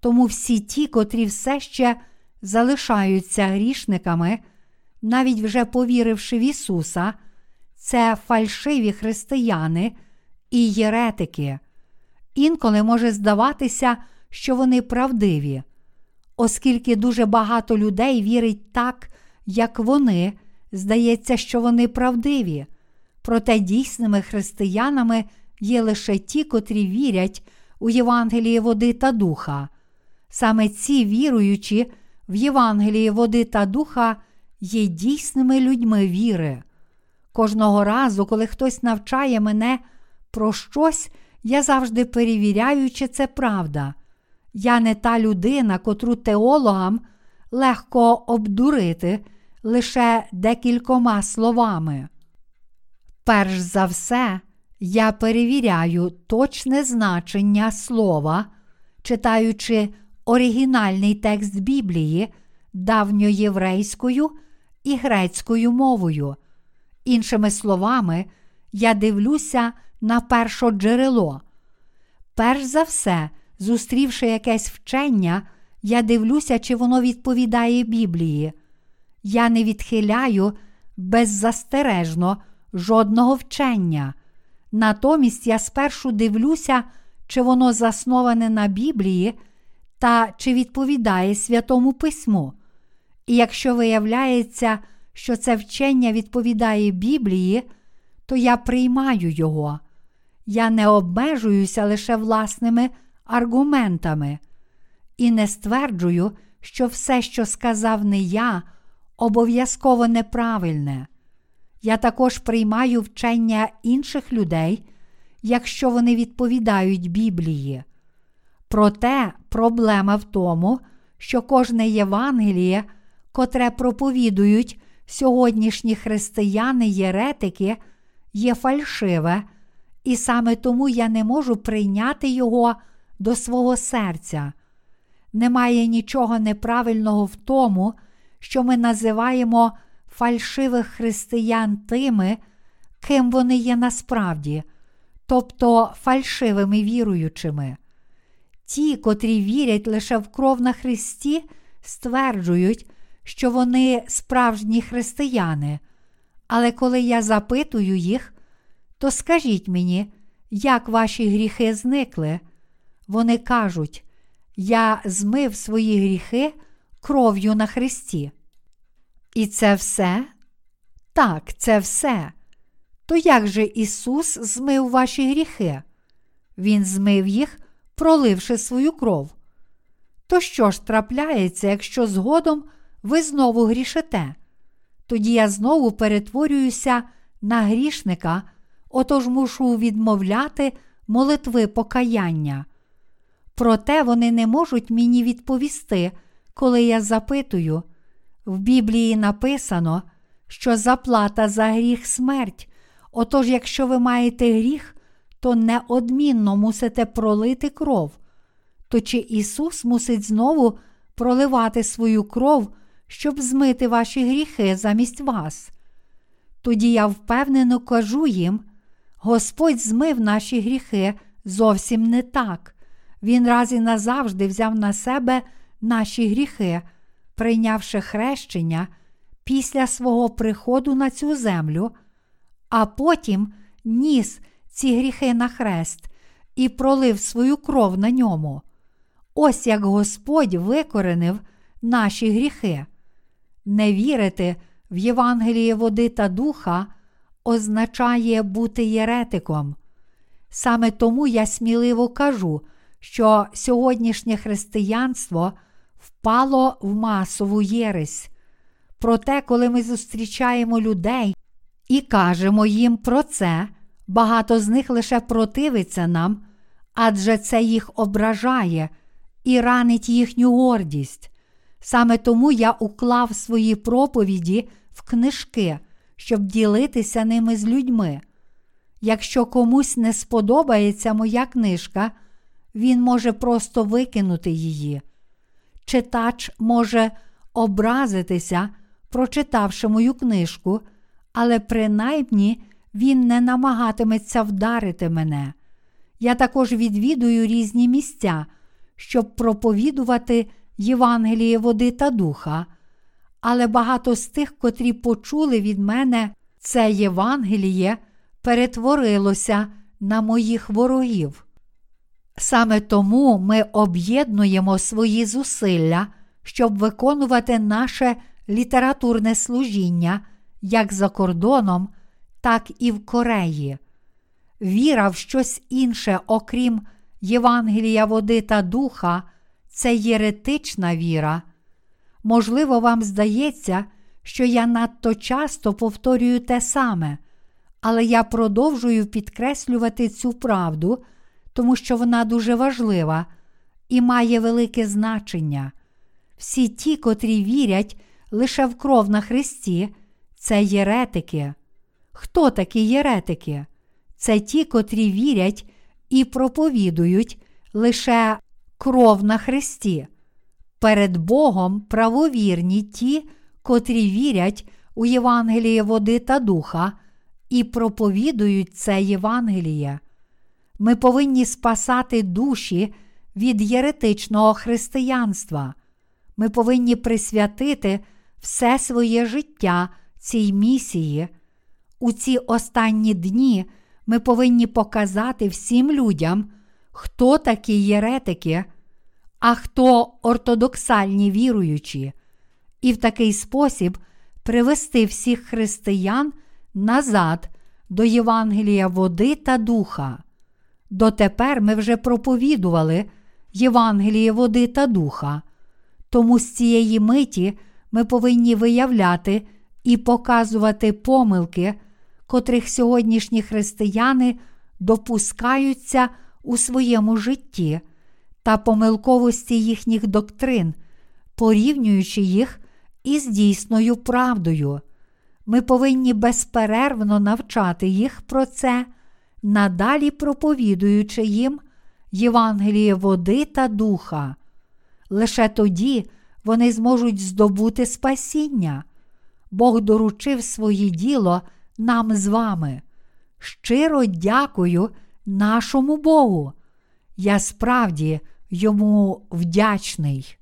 Тому всі ті, котрі все ще залишаються грішниками, навіть вже повіривши в Ісуса, це фальшиві християни і єретики. Інколи може здаватися, що вони правдиві, оскільки дуже багато людей вірить так, як вони, здається, що вони правдиві. Проте дійсними християнами є лише ті, котрі вірять у Євангеліє води та духа. Саме ці віруючі в Євангеліє води та духа є дійсними людьми віри. Кожного разу, коли хтось навчає мене про щось, я завжди перевіряю, чи це правда. Я не та людина, котру теологам легко обдурити лише декількома словами. Перш за все, я перевіряю точне значення слова, читаючи оригінальний текст Біблії давньоєврейською і грецькою мовою. Іншими словами, я дивлюся на перше джерело. Перш за все, зустрівши якесь вчення, я дивлюся, чи воно відповідає Біблії. Я не відхиляю беззастережно жодного вчення. Натомість я спершу дивлюся, чи воно засноване на Біблії та чи відповідає Святому Письму. І якщо виявляється, що це вчення відповідає Біблії, то я приймаю його. Я не обмежуюся лише власними аргументами і не стверджую, що все, що сказав не я, обов'язково неправильне. Я також приймаю вчення інших людей, якщо вони відповідають Біблії. Проте проблема в тому, що кожне Євангеліє, котре проповідують сьогоднішні християни-єретики, є фальшиве, і саме тому я не можу прийняти його до свого серця. Немає нічого неправильного в тому, що ми називаємо фальшивих християн тими, ким вони є насправді, тобто фальшивими віруючими. Ті, котрі вірять лише в кров на Христі, стверджують, що вони справжні християни. Але коли я запитую їх, то скажіть мені, як ваші гріхи зникли? Вони кажуть, я змив свої гріхи кров'ю на Христі. І це все? Так, це все. То як же Ісус змив ваші гріхи? Він змив їх, проливши свою кров. То що ж трапляється, якщо згодом ви знову грішите? Тоді я знову перетворююся на грішника, отож мушу відмовляти молитви покаяння. Проте вони не можуть мені відповісти, коли я запитую. В Біблії написано, що заплата за гріх смерть. Отож, якщо ви маєте гріх, то неодмінно мусите пролити кров. То чи Ісус мусить знову проливати свою кров, щоб змити ваші гріхи замість вас? Тоді я впевнено кажу їм: Господь змив наші гріхи зовсім не так. Він раз і назавжди взяв на себе наші гріхи прийнявши хрещення після свого приходу на цю землю, а потім ніс ці гріхи на хрест і пролив свою кров на ньому. Ось як Господь викоренив наші гріхи. Не вірити в Євангеліє води та духа означає бути єретиком. Саме тому я сміливо кажу, що сьогоднішнє християнство впало в масову єресь. Проте, коли ми зустрічаємо людей і кажемо їм про це, багато з них лише противиться нам, адже це їх ображає і ранить їхню гордість. Саме тому я уклав свої проповіді в книжки, щоб ділитися ними з людьми. Якщо комусь не сподобається моя книжка, він може просто викинути її. Читач може образитися, прочитавши мою книжку, але принаймні він не намагатиметься вдарити мене. Я також відвідую різні місця, щоб проповідувати Євангеліє води та духа, але багато з тих, котрі почули від мене це Євангеліє, перетворилося на моїх ворогів. Саме тому ми об'єднуємо свої зусилля, щоб виконувати наше літературне служіння як за кордоном, так і в Кореї. Віра в щось інше, окрім Євангелія води та духа, це єретична віра. Можливо, вам здається, що я надто часто повторюю те саме, але я продовжую підкреслювати цю правду, тому що вона дуже важлива і має велике значення. Всі ті, котрі вірять лише в кров на Христі, це єретики. Хто такі єретики? Це ті, котрі вірять і проповідують лише кров на Христі. Перед Богом правовірні ті, котрі вірять у Євангеліє води та духа і проповідують це Євангеліє. Ми повинні спасати душі від єретичного християнства. Ми повинні присвятити все своє життя цій місії. У ці останні дні ми повинні показати всім людям, хто такі єретики, а хто ортодоксальні віруючі, і в такий спосіб привести всіх християн назад до Євангелія води та духа. Дотепер ми вже проповідували Євангеліє води та духа, тому з цієї миті ми повинні виявляти і показувати помилки, котрих сьогоднішні християни допускаються у своєму житті та помилковості їхніх доктрин, порівнюючи їх із дійсною правдою. Ми повинні безперервно навчати їх про це, надалі проповідуючи їм Євангеліє води та духа. Лише тоді вони зможуть здобути спасіння. Бог доручив своє діло нам з вами. Щиро дякую нашому Богу. Я справді йому вдячний.